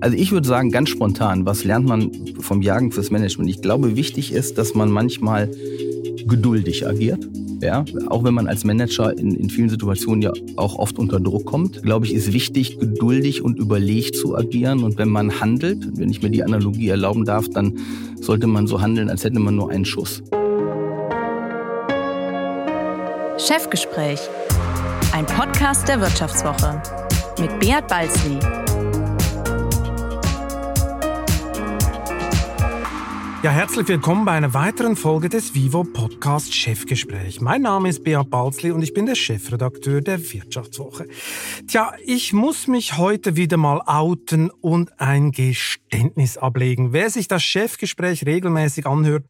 Also ich würde sagen, ganz spontan, was lernt man vom Jagen fürs Management? Ich glaube, wichtig ist, dass man manchmal geduldig agiert. Ja, auch wenn man als Manager in, in vielen Situationen ja auch oft unter Druck kommt, glaube ich, ist wichtig, geduldig und überlegt zu agieren. Und wenn man handelt, wenn ich mir die Analogie erlauben darf, dann sollte man so handeln, als hätte man nur einen Schuss. Chefgespräch, ein Podcast der Wirtschaftswoche mit Beat Balzli. Ja, herzlich willkommen bei einer weiteren Folge des Vivo Podcast Chefgespräch. Mein Name ist Beat Balzli und ich bin der Chefredakteur der Wirtschaftswoche. Tja, ich muss mich heute wieder mal outen und ein Geständnis ablegen. Wer sich das Chefgespräch regelmäßig anhört,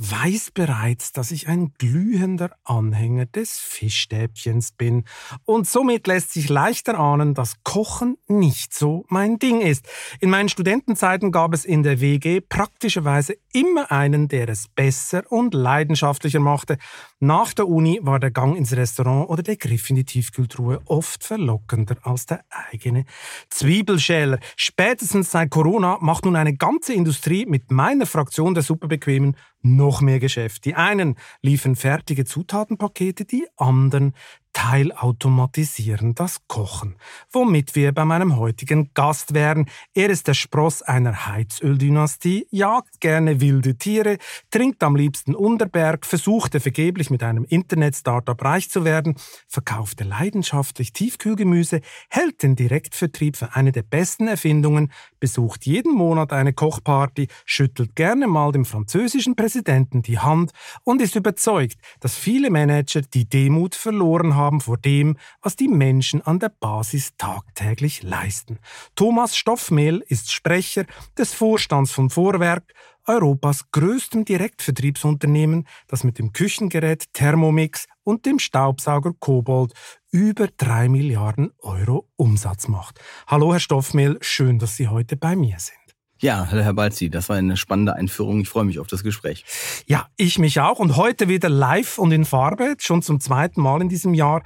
weiß bereits, dass ich ein glühender Anhänger des Fischstäbchens bin. Und somit lässt sich leichter ahnen, dass Kochen nicht so mein Ding ist. In meinen Studentenzeiten gab es in der WG praktischerweise immer einen, der es besser und leidenschaftlicher machte. Nach der Uni war der Gang ins Restaurant oder der Griff in die Tiefkühltruhe oft verlockender als der eigene Zwiebelschäler. Spätestens seit Corona macht nun eine ganze Industrie mit meiner Fraktion der Superbequemen noch mehr Geschäft. Die einen liefern fertige Zutatenpakete, die anderen teilautomatisieren das Kochen. Womit wir bei meinem heutigen Gast wären. Er ist der Spross einer Heizöldynastie, jagt gerne wilde Tiere, trinkt am liebsten Unterberg, versuchte vergeblich mit einem Internet-Startup reich zu werden, verkaufte leidenschaftlich Tiefkühlgemüse, hält den Direktvertrieb für eine der besten Erfindungen, besucht jeden Monat eine Kochparty, schüttelt gerne mal dem französischen Präsidenten die Hand. Und ist überzeugt, dass viele Manager die Demut verloren haben vor dem, was die Menschen an der Basis tagtäglich leisten. Thomas Stoffmehl ist Sprecher des Vorstands von Vorwerk, Europas größtem Direktvertriebsunternehmen, das mit dem Küchengerät Thermomix und dem Staubsauger Kobold über drei Milliarden Euro Umsatz macht. Hallo, Herr Stoffmehl, schön, dass Sie heute bei mir sind. Ja, Herr Balzi, das war eine spannende Einführung. Ich freue mich auf das Gespräch. Ja, ich mich auch. Und heute wieder live und in Farbe, schon zum zweiten Mal in diesem Jahr.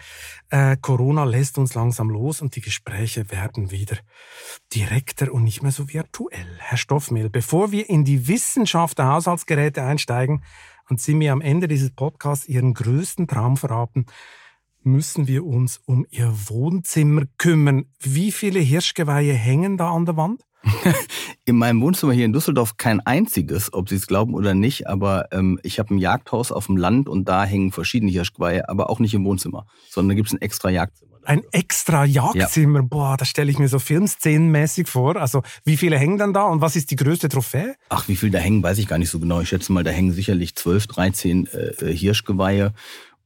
Äh, Corona lässt uns langsam los und die Gespräche werden wieder direkter und nicht mehr so virtuell. Herr Stoffmehl, bevor wir in die Wissenschaft der Haushaltsgeräte einsteigen und Sie mir am Ende dieses Podcasts Ihren größten Traum verraten, müssen wir uns um Ihr Wohnzimmer kümmern. Wie viele Hirschgeweihe hängen da an der Wand? in meinem Wohnzimmer hier in Düsseldorf kein einziges, ob Sie es glauben oder nicht, aber ähm, ich habe ein Jagdhaus auf dem Land und da hängen verschiedene Hirschgeweihe, aber auch nicht im Wohnzimmer, sondern da gibt es ein extra Jagdzimmer. Ein extra Jagdzimmer, ja. boah, das stelle ich mir so filmszenenmäßig vor. Also wie viele hängen dann da und was ist die größte Trophäe? Ach, wie viele da hängen, weiß ich gar nicht so genau. Ich schätze mal, da hängen sicherlich 12, 13 äh, Hirschgeweihe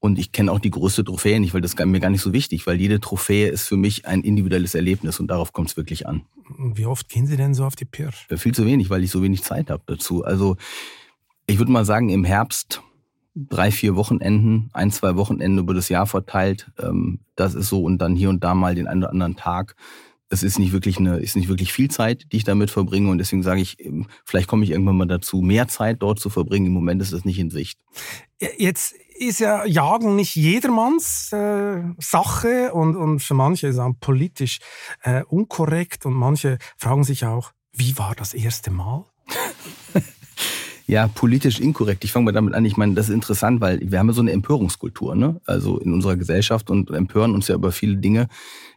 und ich kenne auch die größte Trophäe nicht, weil das ist mir gar nicht so wichtig, weil jede Trophäe ist für mich ein individuelles Erlebnis und darauf kommt es wirklich an. Wie oft gehen Sie denn so auf die Pirsch? Viel zu wenig, weil ich so wenig Zeit habe dazu. Also ich würde mal sagen, im Herbst drei, vier Wochenenden, ein, zwei Wochenende über das Jahr verteilt. Ähm, das ist so und dann hier und da mal den einen oder anderen Tag. Es ist nicht wirklich eine, ist nicht wirklich viel Zeit, die ich damit verbringe und deswegen sage ich, ähm, vielleicht komme ich irgendwann mal dazu, mehr Zeit dort zu verbringen. Im Moment ist das nicht in Sicht. Jetzt ist ja Jagen nicht jedermanns äh, Sache und, und für manche ist es politisch äh, unkorrekt und manche fragen sich auch, wie war das erste Mal? ja, politisch inkorrekt. Ich fange mal damit an. Ich meine, das ist interessant, weil wir haben ja so eine Empörungskultur, ne? Also in unserer Gesellschaft und empören uns ja über viele Dinge.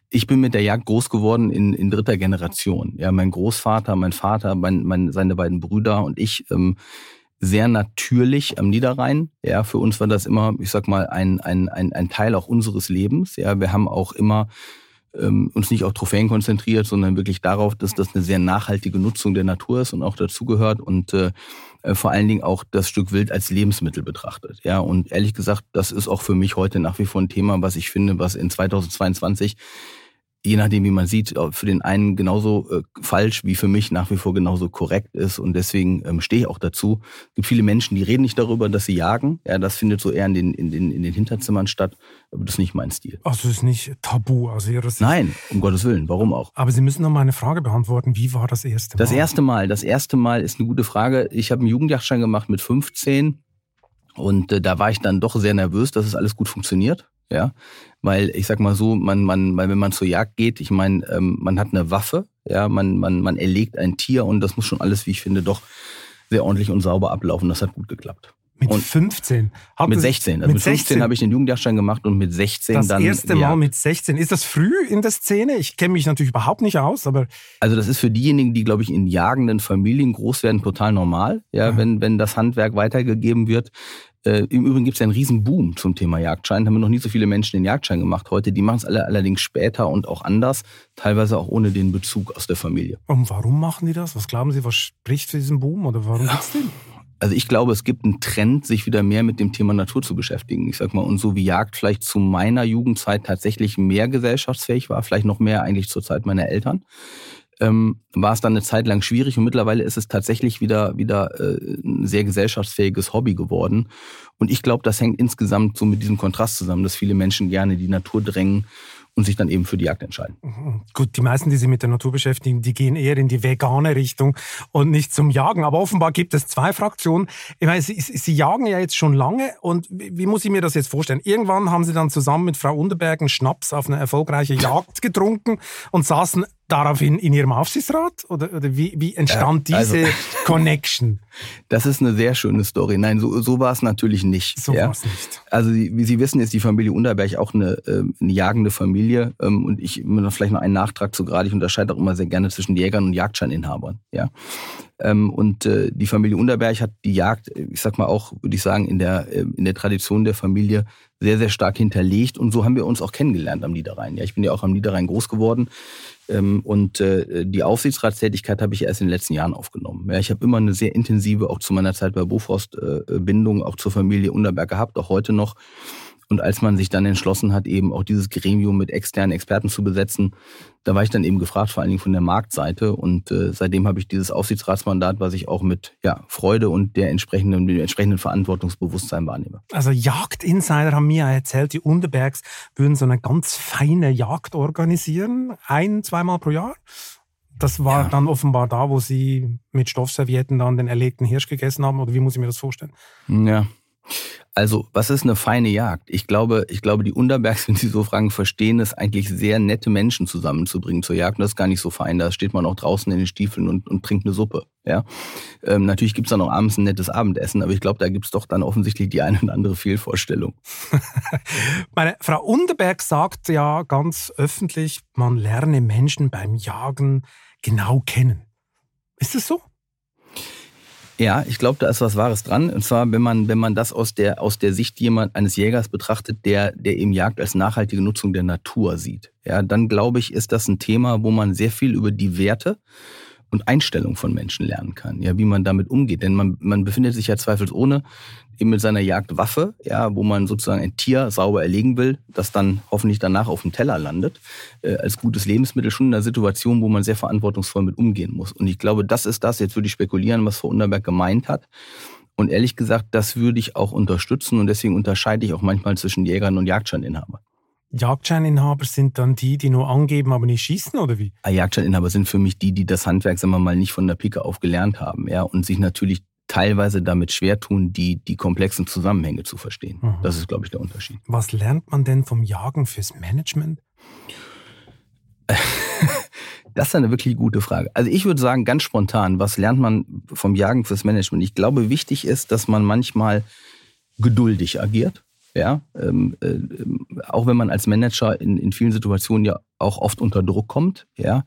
Ich bin mit der Jagd groß geworden in, in dritter Generation. Ja, mein Großvater, mein Vater, mein, mein, seine beiden Brüder und ich ähm, sehr natürlich am Niederrhein. Ja, für uns war das immer, ich sag mal, ein, ein, ein, ein Teil auch unseres Lebens. Ja, wir haben auch immer ähm, uns nicht auf Trophäen konzentriert, sondern wirklich darauf, dass das eine sehr nachhaltige Nutzung der Natur ist und auch dazugehört und äh, äh, vor allen Dingen auch das Stück Wild als Lebensmittel betrachtet. Ja, und ehrlich gesagt, das ist auch für mich heute nach wie vor ein Thema, was ich finde, was in 2022 je nachdem, wie man sieht, für den einen genauso äh, falsch wie für mich nach wie vor genauso korrekt ist. Und deswegen ähm, stehe ich auch dazu. Es gibt viele Menschen, die reden nicht darüber, dass sie jagen. Ja, das findet so eher in den, in den, in den Hinterzimmern statt. Aber das ist nicht mein Stil. Also ist nicht tabu. Also Ihre Nein, um Gottes Willen. Warum auch? Aber Sie müssen noch mal eine Frage beantworten. Wie war das erste Mal? Das erste Mal. Das erste Mal ist eine gute Frage. Ich habe einen Jugendjagdschein gemacht mit 15. Und äh, da war ich dann doch sehr nervös, dass es alles gut funktioniert ja, weil ich sag mal so, man, man, weil wenn man zur Jagd geht, ich meine, ähm, man hat eine Waffe, Ja, man, man, man erlegt ein Tier und das muss schon alles, wie ich finde, doch sehr ordentlich und sauber ablaufen. Das hat gut geklappt. Mit Und 15? Hat mit es- 16. Also mit, 15 16 habe ich den Jugendjagdschein gemacht und mit 16 das dann. erste Mal ja. mit 16. Ist das früh in der Szene? Ich kenne mich natürlich überhaupt nicht aus, aber Also das ist für diejenigen, die, glaube ich, in jagenden Familien groß werden, total normal, ja, Mhm. wenn, wenn das Handwerk weitergegeben wird. Äh, Im Übrigen gibt es ja einen riesen Boom zum Thema Jagdschein. Haben wir noch nie so viele Menschen den Jagdschein gemacht heute. Die machen es alle allerdings später und auch anders, teilweise auch ohne den Bezug aus der Familie. und warum machen die das? Was glauben Sie, was spricht für diesen Boom oder warum gibt's den? Also ich glaube, es gibt einen Trend, sich wieder mehr mit dem Thema Natur zu beschäftigen. Ich sag mal, und so wie Jagd vielleicht zu meiner Jugendzeit tatsächlich mehr gesellschaftsfähig war, vielleicht noch mehr eigentlich zur Zeit meiner Eltern, ähm, war es dann eine Zeit lang schwierig und mittlerweile ist es tatsächlich wieder, wieder äh, ein sehr gesellschaftsfähiges Hobby geworden. Und ich glaube, das hängt insgesamt so mit diesem Kontrast zusammen, dass viele Menschen gerne die Natur drängen und sich dann eben für die Jagd entscheiden. Gut, die meisten, die sich mit der Natur beschäftigen, die gehen eher in die vegane Richtung und nicht zum Jagen. Aber offenbar gibt es zwei Fraktionen. Ich meine, Sie, Sie jagen ja jetzt schon lange und wie, wie muss ich mir das jetzt vorstellen? Irgendwann haben Sie dann zusammen mit Frau Unterberg einen Schnaps auf eine erfolgreiche Jagd getrunken und saßen daraufhin in Ihrem Aufsichtsrat? Oder, oder wie, wie entstand Ja, also- diese Connection? Das ist eine sehr schöne Story. Nein, so, so war es natürlich nicht. So ja. war es nicht. Also wie Sie wissen, ist die Familie Unterberg auch eine, ähm, eine jagende Familie. Ähm, Und ich vielleicht noch einen Nachtrag zu gerade. Ich unterscheide auch immer sehr gerne zwischen Jägern und Jagdscheininhabern. Ja. Ähm, Und äh, die Familie Unterberg hat die Jagd, ich sag mal auch, würde ich sagen, in der, äh, in der Tradition der Familie sehr, sehr stark hinterlegt. Und so haben wir uns auch kennengelernt am Niederrhein. Ja, ich bin ja auch am Niederrhein groß geworden. Ähm, Und äh, die Aufsichtsratstätigkeit habe ich erst in den letzten Jahren aufgenommen. Ja, ich habe immer eine sehr intensive, auch zu meiner Zeit bei Bofrost, äh, Bindung auch zur Familie Unterberg gehabt, auch heute noch. Und als man sich dann entschlossen hat, eben auch dieses Gremium mit externen Experten zu besetzen, da war ich dann eben gefragt, vor allen Dingen von der Marktseite. Und äh, seitdem habe ich dieses Aufsichtsratsmandat, was ich auch mit ja, Freude und der entsprechenden, dem entsprechenden Verantwortungsbewusstsein wahrnehme. Also Jagdinsider haben mir erzählt, die Unterbergs würden so eine ganz feine Jagd organisieren, ein, zweimal pro Jahr. Das war Ja. dann offenbar da, wo sie mit Stoffservietten dann den erlegten Hirsch gegessen haben. Oder wie muss ich mir das vorstellen? Ja. Also, was ist eine feine Jagd? Ich glaube, ich glaube, die Unterbergs, wenn Sie so fragen, verstehen es eigentlich sehr nette Menschen zusammenzubringen zur Jagd. Und das ist gar nicht so fein. Da steht man auch draußen in den Stiefeln und, und trinkt eine Suppe. Ja. Ähm, natürlich gibt's dann auch abends ein nettes Abendessen, aber ich glaube, da gibt's doch dann offensichtlich die eine oder andere Fehlvorstellung. Meine Frau Unterberg sagt ja ganz öffentlich, man lerne Menschen beim Jagen genau kennen. Ist das so? Ja, ich glaube, da ist was Wahres dran. Und zwar, wenn man, wenn man das aus der, aus der Sicht jemand, eines Jägers betrachtet, der, der eben Jagd als nachhaltige Nutzung der Natur sieht. Ja, dann glaube ich, ist das ein Thema, wo man sehr viel über die Werte und Einstellung von Menschen lernen kann. Ja, wie man damit umgeht. Denn man, man befindet sich ja zweifelsohne eben mit seiner Jagdwaffe, ja, wo man sozusagen ein Tier sauber erlegen will, das dann hoffentlich danach auf dem Teller landet, äh, als gutes Lebensmittel schon in einer Situation, wo man sehr verantwortungsvoll mit umgehen muss. Und ich glaube, das ist das, jetzt würde ich spekulieren, was Frau Unterberg gemeint hat. Und ehrlich gesagt, das würde ich auch unterstützen und deswegen unterscheide ich auch manchmal zwischen Jägern und Jagdscheininhabern. Jagdscheininhaber sind dann die, die nur angeben, aber nicht schießen, oder wie? Ah, Jagdscheininhaber sind für mich die, die das Handwerk, sagen wir mal, nicht von der Pike auf gelernt haben, ja, und sich natürlich teilweise damit schwer tun, die, die komplexen Zusammenhänge zu verstehen. Mhm. Das ist, glaube ich, der Unterschied. Was lernt man denn vom Jagen fürs Management? Das ist eine wirklich gute Frage. Also ich würde sagen, ganz spontan, was lernt man vom Jagen fürs Management? Ich glaube, wichtig ist, dass man manchmal geduldig agiert. Ja, ähm, äh, auch wenn man als Manager in, in vielen Situationen ja auch oft unter Druck kommt, ja,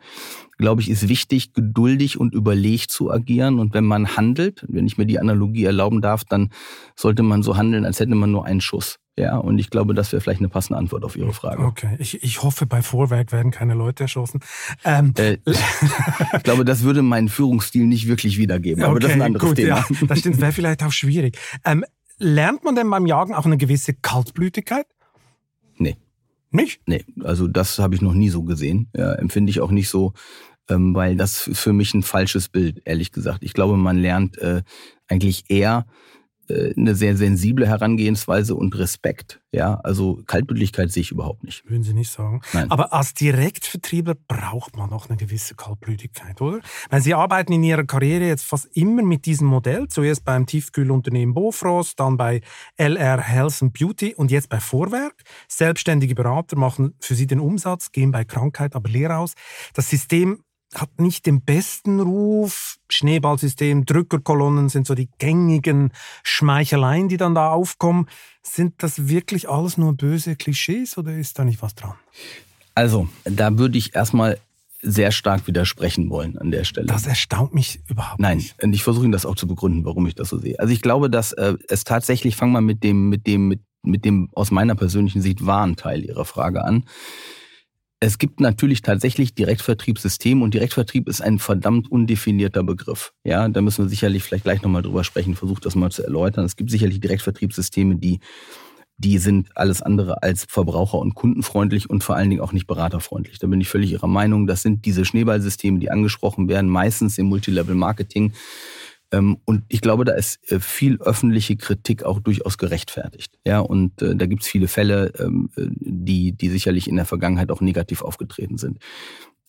glaube ich, ist wichtig, geduldig und überlegt zu agieren. Und wenn man handelt, wenn ich mir die Analogie erlauben darf, dann sollte man so handeln, als hätte man nur einen Schuss. Ja, und ich glaube, das wäre vielleicht eine passende Antwort auf Ihre Frage. Okay, ich, ich hoffe, bei Vorwerk werden keine Leute erschossen. Ähm, Äh, ich glaube, das würde meinen Führungsstil nicht wirklich wiedergeben. Aber das ist ein anderes gut, Thema. Ja, das stimmt, wäre vielleicht auch schwierig. Ähm, lernt man denn beim Jagen auch eine gewisse Kaltblütigkeit? Nee. Nicht? Nee, also das habe ich noch nie so gesehen. Ja, empfinde ich auch nicht so, ähm, weil das ist für mich ein falsches Bild, ehrlich gesagt. Ich glaube, man lernt äh, eigentlich eher eine sehr sensible Herangehensweise und Respekt. Ja, also Kaltblütigkeit sehe ich überhaupt nicht. Würden Sie nicht sagen. Nein. Aber als Direktvertriebler braucht man noch eine gewisse Kaltblütigkeit, oder? Weil Sie arbeiten in Ihrer Karriere jetzt fast immer mit diesem Modell. Zuerst beim Tiefkühlunternehmen Bofrost, dann bei LR Health and Beauty und jetzt bei Vorwerk. Selbstständige Berater machen für Sie den Umsatz, gehen bei Krankheit aber leer aus. Das System hat nicht den besten Ruf. Schneeballsystem, Drückerkolonnen sind so die gängigen Schmeicheleien, die dann da aufkommen. Sind das wirklich alles nur böse Klischees oder ist da nicht was dran? Also, da würde ich erstmal sehr stark widersprechen wollen an der Stelle. Das erstaunt mich überhaupt Nein, nicht. und ich versuche Ihnen das auch zu begründen, warum ich das so sehe. Also ich glaube, dass äh, es tatsächlich, fangen wir mit dem, mit dem, mit, mit dem aus meiner persönlichen Sicht wahren Teil Ihrer Frage an. Es gibt natürlich tatsächlich Direktvertriebssysteme und Direktvertrieb ist ein verdammt undefinierter Begriff. Ja, da müssen wir sicherlich vielleicht gleich nochmal drüber sprechen, versucht das mal zu erläutern. Es gibt sicherlich Direktvertriebssysteme, die die sind alles andere als verbraucher- und kundenfreundlich und vor allen Dingen auch nicht beraterfreundlich. Da bin ich völlig Ihrer Meinung. Das sind diese Schneeballsysteme, die angesprochen werden, meistens im Multilevel-Marketing. Ähm, und ich glaube, da ist äh, viel öffentliche Kritik auch durchaus gerechtfertigt. Ja, und äh, da gibt es viele Fälle, ähm, äh, die, die sicherlich in der Vergangenheit auch negativ aufgetreten sind.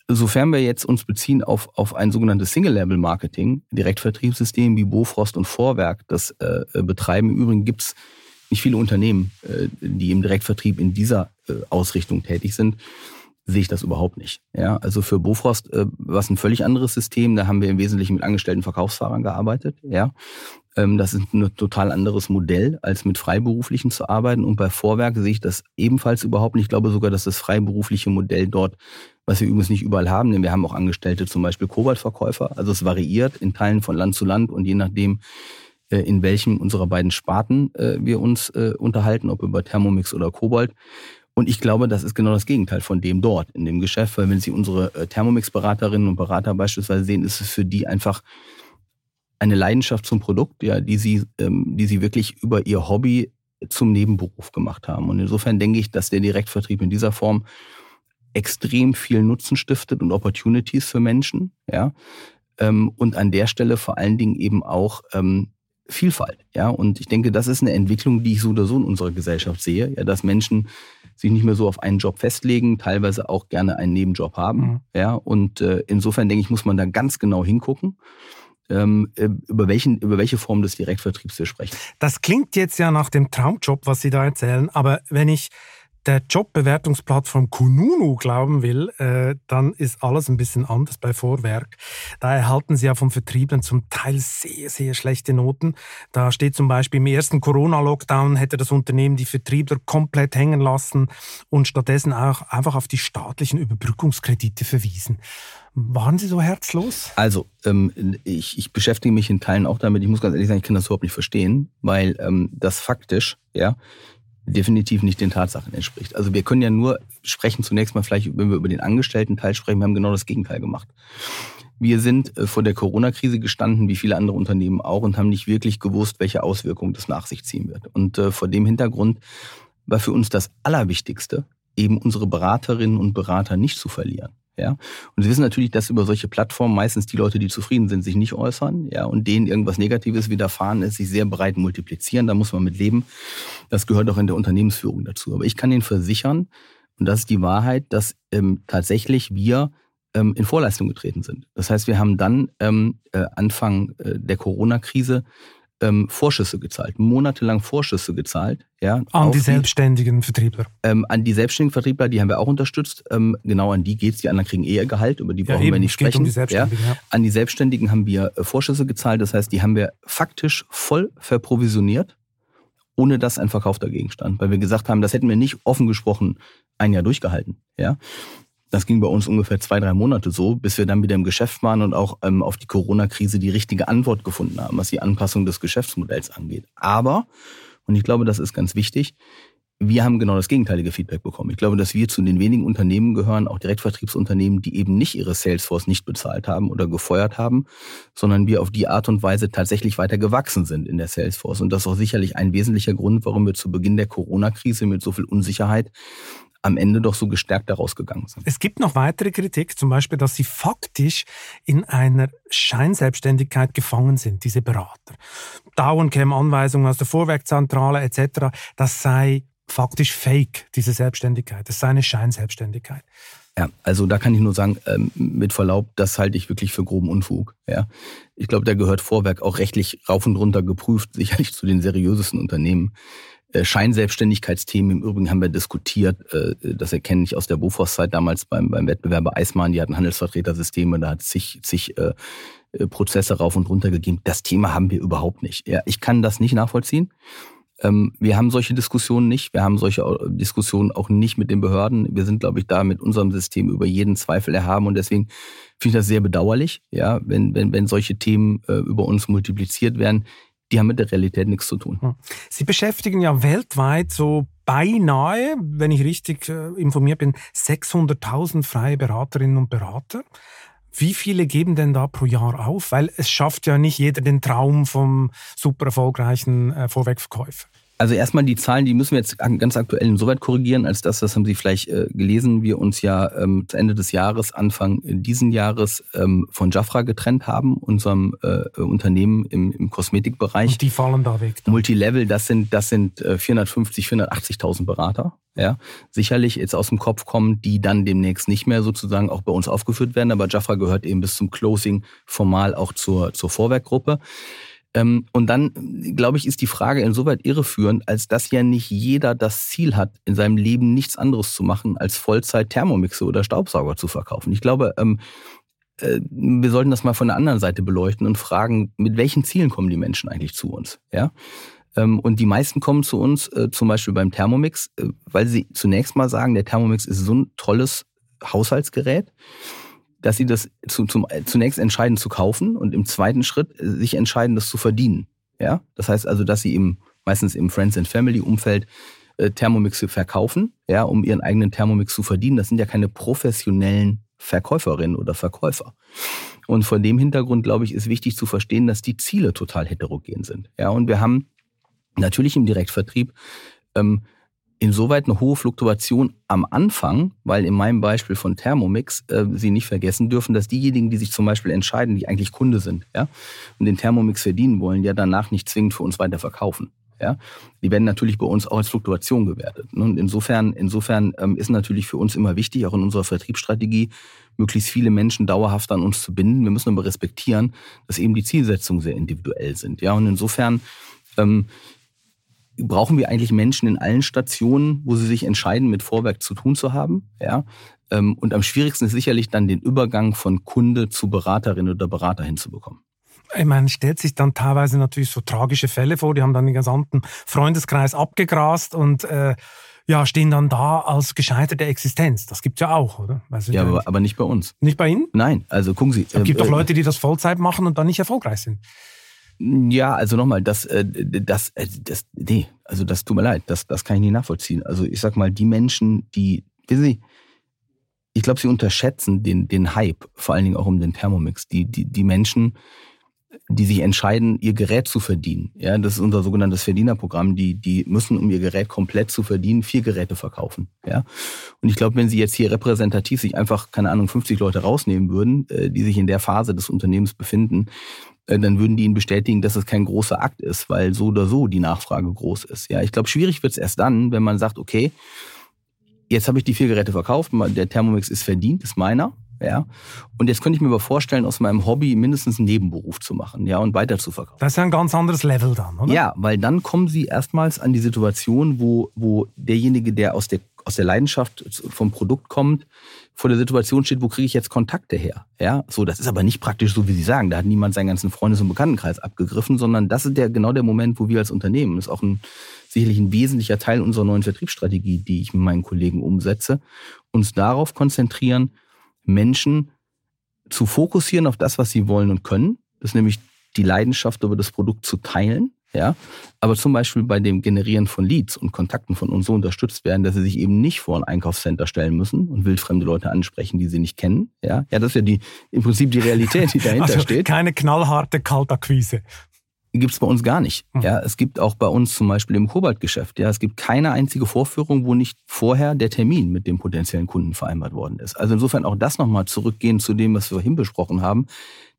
Sofern wir jetzt uns beziehen auf, auf ein sogenanntes Single-Level-Marketing, Direktvertriebssystem wie Bofrost und Vorwerk das äh, betreiben, im Übrigen gibt's nicht viele Unternehmen, äh, die im Direktvertrieb in dieser äh, Ausrichtung tätig sind, sehe ich das überhaupt nicht. Ja, also für Bofrost äh, war es ein völlig anderes System. Da haben wir im Wesentlichen mit angestellten Verkaufsfahrern gearbeitet. Ja, ähm, das ist ein total anderes Modell, als mit Freiberuflichen zu arbeiten. Und bei Vorwerk sehe ich das ebenfalls überhaupt nicht. Ich glaube sogar, dass das freiberufliche Modell dort, was wir übrigens nicht überall haben, denn wir haben auch Angestellte, zum Beispiel Kobaltverkäufer. Also es variiert in Teilen von Land zu Land und je nachdem, äh, in welchem unserer beiden Sparten äh, wir uns äh, unterhalten, ob über Thermomix oder Kobold. Und ich glaube, das ist genau das Gegenteil von dem dort in dem Geschäft, weil wenn Sie unsere Thermomix-Beraterinnen und Berater beispielsweise sehen, ist es für die einfach eine Leidenschaft zum Produkt, ja, die sie, ähm, die sie wirklich über ihr Hobby zum Nebenberuf gemacht haben. Und insofern denke ich, dass der Direktvertrieb in dieser Form extrem viel Nutzen stiftet und Opportunities für Menschen, ja. Ähm, und an der Stelle vor allen Dingen eben auch ähm, Vielfalt. Ja, und ich denke, das ist eine Entwicklung, die ich so oder so in unserer Gesellschaft sehe, ja, dass Menschen sich nicht mehr so auf einen Job festlegen, teilweise auch gerne einen Nebenjob haben. Mhm. Ja, und äh, insofern denke ich, muss man da ganz genau hingucken. Ähm, äh, über, welchen, über welche Form des Direktvertriebs wir sprechen. Das klingt jetzt ja nach dem Traumjob, was Sie da erzählen, aber wenn ich der Jobbewertungsplattform Kununu glauben will, äh, dann ist alles ein bisschen anders bei Vorwerk. Da erhalten sie ja vom Vertrieblen zum Teil sehr, sehr schlechte Noten. Da steht zum Beispiel im ersten Corona-Lockdown hätte das Unternehmen die Vertriebler komplett hängen lassen und stattdessen auch einfach auf die staatlichen Überbrückungskredite verwiesen. Waren Sie so herzlos? Also, ähm, ich, ich beschäftige mich in Teilen auch damit. Ich muss ganz ehrlich sagen, ich kann das überhaupt nicht verstehen, weil ähm, das faktisch, ja, definitiv nicht den Tatsachen entspricht. Also wir können ja nur sprechen zunächst mal vielleicht, wenn wir über den Angestellten-Teil sprechen, wir haben genau das Gegenteil gemacht. Wir sind äh, vor der Corona-Krise gestanden, wie viele andere Unternehmen auch, und haben nicht wirklich gewusst, welche Auswirkungen das nach sich ziehen wird. Und äh, vor dem Hintergrund war für uns das Allerwichtigste, eben unsere Beraterinnen und Berater nicht zu verlieren. Ja, und Sie wissen natürlich, dass über solche Plattformen meistens die Leute, die zufrieden sind, sich nicht äußern, ja, und denen irgendwas Negatives widerfahren ist, sich sehr breit multiplizieren. Da muss man mit leben. Das gehört auch in der Unternehmensführung dazu. Aber ich kann Ihnen versichern, und das ist die Wahrheit, dass ähm, tatsächlich wir ähm, in Vorleistung getreten sind. Das heißt, wir haben dann ähm, äh, Anfang äh, der Corona-Krise ähm, Vorschüsse gezahlt, monatelang Vorschüsse gezahlt. Ja, an die selbstständigen Vertriebler. Ähm, an die selbstständigen Vertriebler, die haben wir auch unterstützt. Ähm, genau an die geht's. Die anderen kriegen eher Gehalt, über die brauchen ja, wir nicht sprechen. Um die ja. An die Selbstständigen haben wir äh, Vorschüsse gezahlt. Das heißt, die haben wir faktisch voll verprovisioniert, ohne dass ein Verkauf dagegen stand. Weil wir gesagt haben, das hätten wir nicht offen gesprochen ein Jahr durchgehalten. Ja? Das ging bei uns ungefähr zwei, drei Monate so, bis wir dann wieder im Geschäft waren und auch ähm, auf die Corona-Krise die richtige Antwort gefunden haben, was die Anpassung des Geschäftsmodells angeht. Aber, und ich glaube, das ist ganz wichtig, wir haben genau das gegenteilige Feedback bekommen. Ich glaube, dass wir zu den wenigen Unternehmen gehören, auch Direktvertriebsunternehmen, die eben nicht ihre Salesforce nicht bezahlt haben oder gefeuert haben, sondern wir auf die Art und Weise tatsächlich weiter gewachsen sind in der Salesforce. Und das ist auch sicherlich ein wesentlicher Grund, warum wir zu Beginn der Corona-Krise mit so viel Unsicherheit am Ende doch so gestärkt daraus gegangen sind. Es gibt noch weitere Kritik, zum Beispiel, dass sie faktisch in einer Scheinselbstständigkeit gefangen sind, diese Berater. Dauernd kämen Anweisungen aus der Vorwerkzentrale etc. Das sei faktisch fake, diese Selbstständigkeit. Das sei eine Scheinselbstständigkeit. Ja, also da kann ich nur sagen, ähm, mit Verlaub, das halte ich wirklich für groben Unfug. Ja, ich glaube, da gehört Vorwerk auch rechtlich rauf und runter geprüft, sicherlich zu den seriösesten Unternehmen. Äh, Scheinselbstständigkeitsthemen im Übrigen haben wir diskutiert. Äh, das erkenne ich aus der Bofors-Zeit damals beim, beim Wettbewerber Eismann. Die hatten Handelsvertretersysteme, da hat sich, sich äh, Prozesse rauf und runter gegeben. Das Thema haben wir überhaupt nicht. Ja, ich kann das nicht nachvollziehen. Ähm, wir haben solche Diskussionen nicht. Wir haben solche Diskussionen auch nicht mit den Behörden. Wir sind, glaube ich, da mit unserem System über jeden Zweifel erhaben und deswegen finde ich das sehr bedauerlich, ja, wenn, wenn, wenn solche Themen über uns multipliziert werden. Die haben mit der Realität nichts zu tun. Hm. Sie beschäftigen ja weltweit so beinahe, wenn ich richtig äh, informiert bin, 600.000 freie Beraterinnen und Berater. Wie viele geben denn da pro Jahr auf? Weil es schafft ja nicht jeder den Traum vom super erfolgreichen äh, Vorwegverkäufer. Also erstmal die Zahlen, die müssen wir jetzt ganz aktuell insoweit korrigieren, als dass, das haben Sie vielleicht äh, gelesen, wir uns ja ähm, zu Ende des Jahres, Anfang diesen Jahres ähm, von Jafra getrennt haben, unserem äh, Unternehmen im, im Kosmetikbereich. Und die fallen da weg. Dann. Multilevel, das sind, das sind äh, 450, 480.000 Berater. Ja, sicherlich jetzt aus dem Kopf kommen, die dann demnächst nicht mehr sozusagen auch bei uns aufgeführt werden. Aber Jafra gehört eben bis zum Closing formal auch zur, zur Vorwerkgruppe. Und dann, glaube ich, ist die Frage insoweit irreführend, als dass ja nicht jeder das Ziel hat, in seinem Leben nichts anderes zu machen, als Vollzeit Thermomixe oder Staubsauger zu verkaufen. Ich glaube, ähm, äh, wir sollten das mal von der anderen Seite beleuchten und fragen, mit welchen Zielen kommen die Menschen eigentlich zu uns? Ja? Ähm, und die meisten kommen zu uns, äh, zum Beispiel beim Thermomix, äh, weil sie zunächst mal sagen, der Thermomix ist so ein tolles Haushaltsgerät dass sie das zu, zum, zunächst entscheiden zu kaufen und im zweiten Schritt äh, sich entscheiden, das zu verdienen. Ja, das heißt also, dass sie im, meistens im Friends and Family Umfeld äh, Thermomixe verkaufen, ja, um ihren eigenen Thermomix zu verdienen. Das sind ja keine professionellen Verkäuferinnen oder Verkäufer. Und vor dem Hintergrund, glaube ich, ist wichtig zu verstehen, dass die Ziele total heterogen sind. Ja, und wir haben natürlich im Direktvertrieb ähm, insoweit eine hohe Fluktuation am Anfang, weil in meinem Beispiel von Thermomix äh, Sie nicht vergessen dürfen, dass diejenigen, die sich zum Beispiel entscheiden, die eigentlich Kunde sind, ja, und den Thermomix verdienen wollen, ja danach nicht zwingend für uns weiter verkaufen. Ja, die werden natürlich bei uns auch als Fluktuation gewertet. Und insofern, insofern ähm, ist natürlich für uns immer wichtig, auch in unserer Vertriebsstrategie, möglichst viele Menschen dauerhaft an uns zu binden. Wir müssen aber respektieren, dass eben die Zielsetzungen sehr individuell sind. Ja, und insofern ähm, brauchen wir eigentlich Menschen in allen Stationen, wo sie sich entscheiden, mit Vorwerk zu tun zu haben. Ja? Ähm, und am schwierigsten ist sicherlich dann den Übergang von Kunde zu Beraterin oder Berater hinzubekommen. Ich meine, stellt sich dann teilweise natürlich so tragische Fälle vor, die haben dann den gesamten Freundeskreis abgegrast und äh, ja, stehen dann da als gescheiterte Existenz. Das gibt's ja auch, oder? Weißt du, ja, aber, aber, nicht bei uns. Nicht bei Ihnen? Nein, also gucken Sie. Es gibt äh, doch Leute, die das Vollzeit machen und dann nicht erfolgreich sind. Ja, also nochmal, das, äh, das, äh, das, nee, also das tut mir leid, das, das kann ich nicht nachvollziehen. Also ich sag mal, die Menschen, die, wissen Sie, ich glaube, sie unterschätzen den, den Hype, vor allen Dingen auch um den Thermomix. Die, die, die Menschen, die sich entscheiden, ihr Gerät zu verdienen. Ja, das ist unser sogenanntes Verdienerprogramm. Die, die müssen, um ihr Gerät komplett zu verdienen, vier Geräte verkaufen. Ja, und ich glaube, wenn sie jetzt hier repräsentativ sich einfach, keine Ahnung, 50 Leute rausnehmen würden, äh, die sich in der Phase des Unternehmens befinden, dann würden die Ihnen bestätigen, dass es kein großer Akt ist, weil so oder so die Nachfrage groß ist. Ja, ich glaube, schwierig wird es erst dann, wenn man sagt, okay, jetzt habe ich die vier Geräte verkauft, der Thermomix ist verdient, ist meiner. Ja. Und jetzt könnte ich mir aber vorstellen, aus meinem Hobby mindestens einen Nebenberuf zu machen, ja, und weiter zu verkaufen. Das ist ja ein ganz anderes Level dann, oder? Ja, weil dann kommen Sie erstmals an die Situation, wo, wo derjenige, der aus der, aus der Leidenschaft vom Produkt kommt, vor der Situation steht, wo kriege ich jetzt Kontakte her? Ja, so, das ist aber nicht praktisch so, wie Sie sagen. Da hat niemand seinen ganzen Freundes- und Bekanntenkreis abgegriffen, sondern das ist der, genau der Moment, wo wir als Unternehmen, das ist auch ein, sicherlich ein wesentlicher Teil unserer neuen Vertriebsstrategie, die ich mit meinen Kollegen umsetze, uns darauf konzentrieren, Menschen zu fokussieren auf das, was sie wollen und können. Das ist nämlich die Leidenschaft über das Produkt zu teilen ja, aber zum Beispiel bei dem Generieren von Leads und Kontakten von uns so unterstützt werden, dass sie sich eben nicht vor ein Einkaufscenter stellen müssen und wildfremde Leute ansprechen, die sie nicht kennen. Ja, ja, das ist ja die, im Prinzip die Realität, die dahinter also steht. Keine knallharte Kaltakquise gibt es bei uns gar nicht. Hm. Ja, es gibt auch bei uns zum Beispiel im Kobaltgeschäft, ja, es gibt keine einzige Vorführung, wo nicht vorher der Termin mit dem potenziellen Kunden vereinbart worden ist. Also insofern auch das nochmal zurückgehen zu dem, was wir vorhin besprochen haben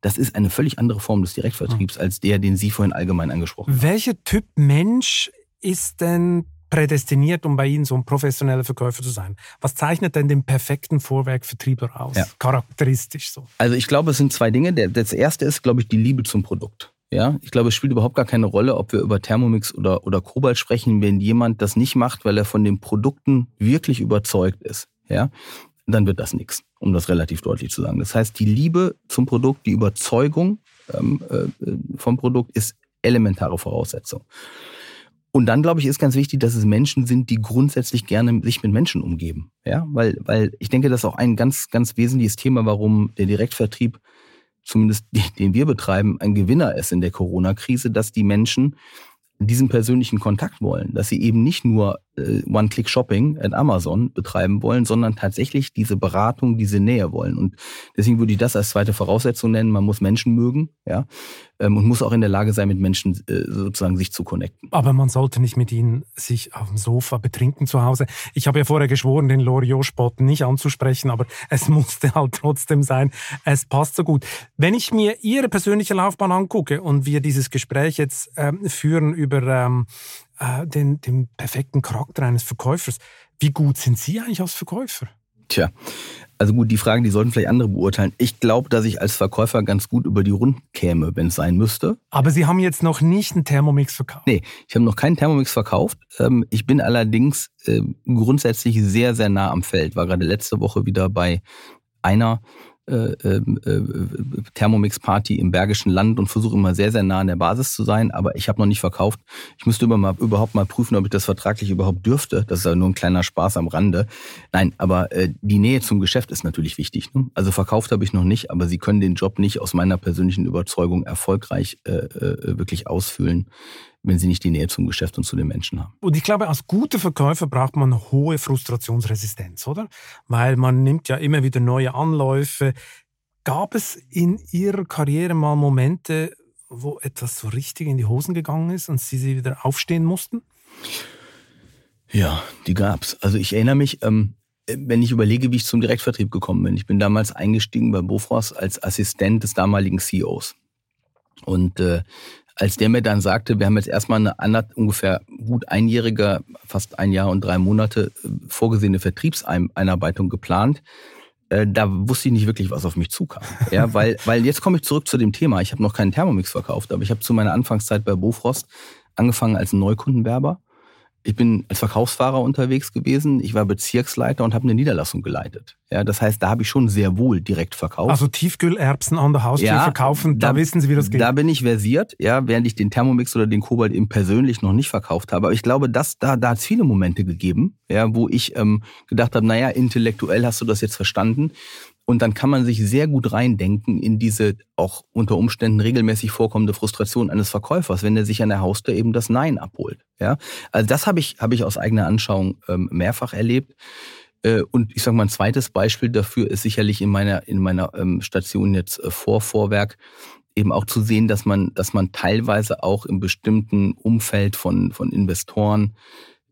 das ist eine völlig andere Form des Direktvertriebs als der, den Sie vorhin allgemein angesprochen haben. Welcher Typ Mensch ist denn prädestiniert, um bei Ihnen so ein professioneller Verkäufer zu sein? Was zeichnet denn den perfekten Vorwerkvertriebler aus? Ja. Charakteristisch so. Also ich glaube, es sind zwei Dinge. Das erste ist, glaube ich, die Liebe zum Produkt. Ja, ich glaube, es spielt überhaupt gar keine Rolle, ob wir über Thermomix oder, oder Kobalt sprechen. Wenn jemand das nicht macht, weil er von den Produkten wirklich überzeugt ist, ja, dann wird das nichts, um das relativ deutlich zu sagen. Das heißt, die Liebe zum Produkt, die Überzeugung ähm, äh, vom Produkt ist elementare Voraussetzung. Und dann, glaube ich, ist ganz wichtig, dass es Menschen sind, die grundsätzlich gerne sich mit Menschen umgeben. Ja, weil, weil ich denke, das ist auch ein ganz, ganz wesentliches Thema, warum der Direktvertrieb, zumindest den wir betreiben, ein Gewinner ist in der Corona-Krise, dass die Menschen diesen persönlichen Kontakt wollen, dass sie eben nicht nur One-Click-Shopping at Amazon betreiben wollen, sondern tatsächlich diese Beratung, diese Nähe wollen. Und deswegen würde ich das als zweite Voraussetzung nennen. Man muss Menschen mögen, ja, ähm, und muss auch in der Lage sein, mit Menschen äh, sozusagen sich zu connecten. Aber man sollte nicht mit ihnen sich auf dem Sofa betrinken zu Hause. Ich habe ja vorher geschworen, den Loriot-Spot nicht anzusprechen, aber es musste halt trotzdem sein. Es passt so gut. Wenn ich mir Ihre persönliche Laufbahn angucke und wir dieses Gespräch jetzt ähm, führen über ähm, äh, den, den perfekten Charakter eines Verkäufers. Wie gut sind Sie eigentlich als Verkäufer? Tja, also gut, die Fragen, die sollten vielleicht andere beurteilen. Ich glaube, dass ich als Verkäufer ganz gut über die Runden käme, wenn es sein müsste. Aber Sie haben jetzt noch nicht einen Thermomix verkauft? Nee, ich habe noch keinen Thermomix verkauft. Ähm, ich bin allerdings äh, grundsätzlich sehr, sehr nah am Feld. War gerade letzte Woche wieder bei einer äh, ähm, äh, Thermomix-Party im Bergischen Land und versuche immer sehr, sehr nah an der Basis zu sein, aber ich habe noch nicht verkauft. Ich müsste immer mal, überhaupt mal prüfen, ob ich das vertraglich überhaupt dürfte. Das ist ja nur ein kleiner Spaß am Rande. Nein, aber äh, die Nähe zum Geschäft ist natürlich wichtig. Ne? Also verkauft habe ich noch nicht, aber Sie können den Job nicht aus meiner persönlichen Überzeugung erfolgreich äh, äh, wirklich ausfüllen, wenn sie nicht die Nähe zum Geschäft und zu den Menschen haben. Und ich glaube, als guter Verkäufer braucht man hohe Frustrationsresistenz, oder? Weil man nimmt ja immer wieder neue Anläufe. Gab es in Ihrer Karriere mal Momente, wo etwas so richtig in die Hosen gegangen ist und Sie sie wieder aufstehen mussten? Ja, die gab's. Also ich erinnere mich, ähm, wenn ich überlege, wie ich zum Direktvertrieb gekommen bin. Ich bin damals eingestiegen bei Bofrost als Assistent des damaligen CEOs. Und äh, als der mir dann sagte, wir haben jetzt erstmal eine andere, ungefähr gut einjährige, fast ein Jahr und drei Monate äh, vorgesehene Vertriebseinarbeitung geplant, äh, da wusste ich nicht wirklich, was auf mich zukam. Ja, weil, weil jetzt komme ich zurück zu dem Thema. Ich habe noch keinen Thermomix verkauft, aber ich habe zu meiner Anfangszeit bei Bofrost angefangen als Neukundenwerber ich bin als Verkaufsfahrer unterwegs gewesen. Ich war Bezirksleiter und habe eine Niederlassung geleitet. Ja, das heißt, da habe ich schon sehr wohl direkt verkauft. Also Tiefkühlerbsen an der Haustür ja, verkaufen, da, da, wissen Sie, wie das geht. Da bin ich versiert, ja, während ich den Thermomix oder den Kobalt eben persönlich noch nicht verkauft habe. Aber ich glaube, dass da, da hat es viele Momente gegeben, ja, wo ich ähm, gedacht habe, naja, intellektuell hast du das jetzt verstanden. Und dann kann man sich sehr gut reindenken in diese auch unter Umständen regelmäßig vorkommende Frustration eines Verkäufers, wenn er sich an der Haustür eben das Nein abholt. Ja, also das habe ich habe ich aus eigener Anschauung ähm, mehrfach erlebt. Äh, und ich sage mal ein zweites Beispiel dafür ist sicherlich in meiner in meiner ähm, Station jetzt äh, vor Vorwerk eben auch zu sehen, dass man dass man teilweise auch im bestimmten Umfeld von von Investoren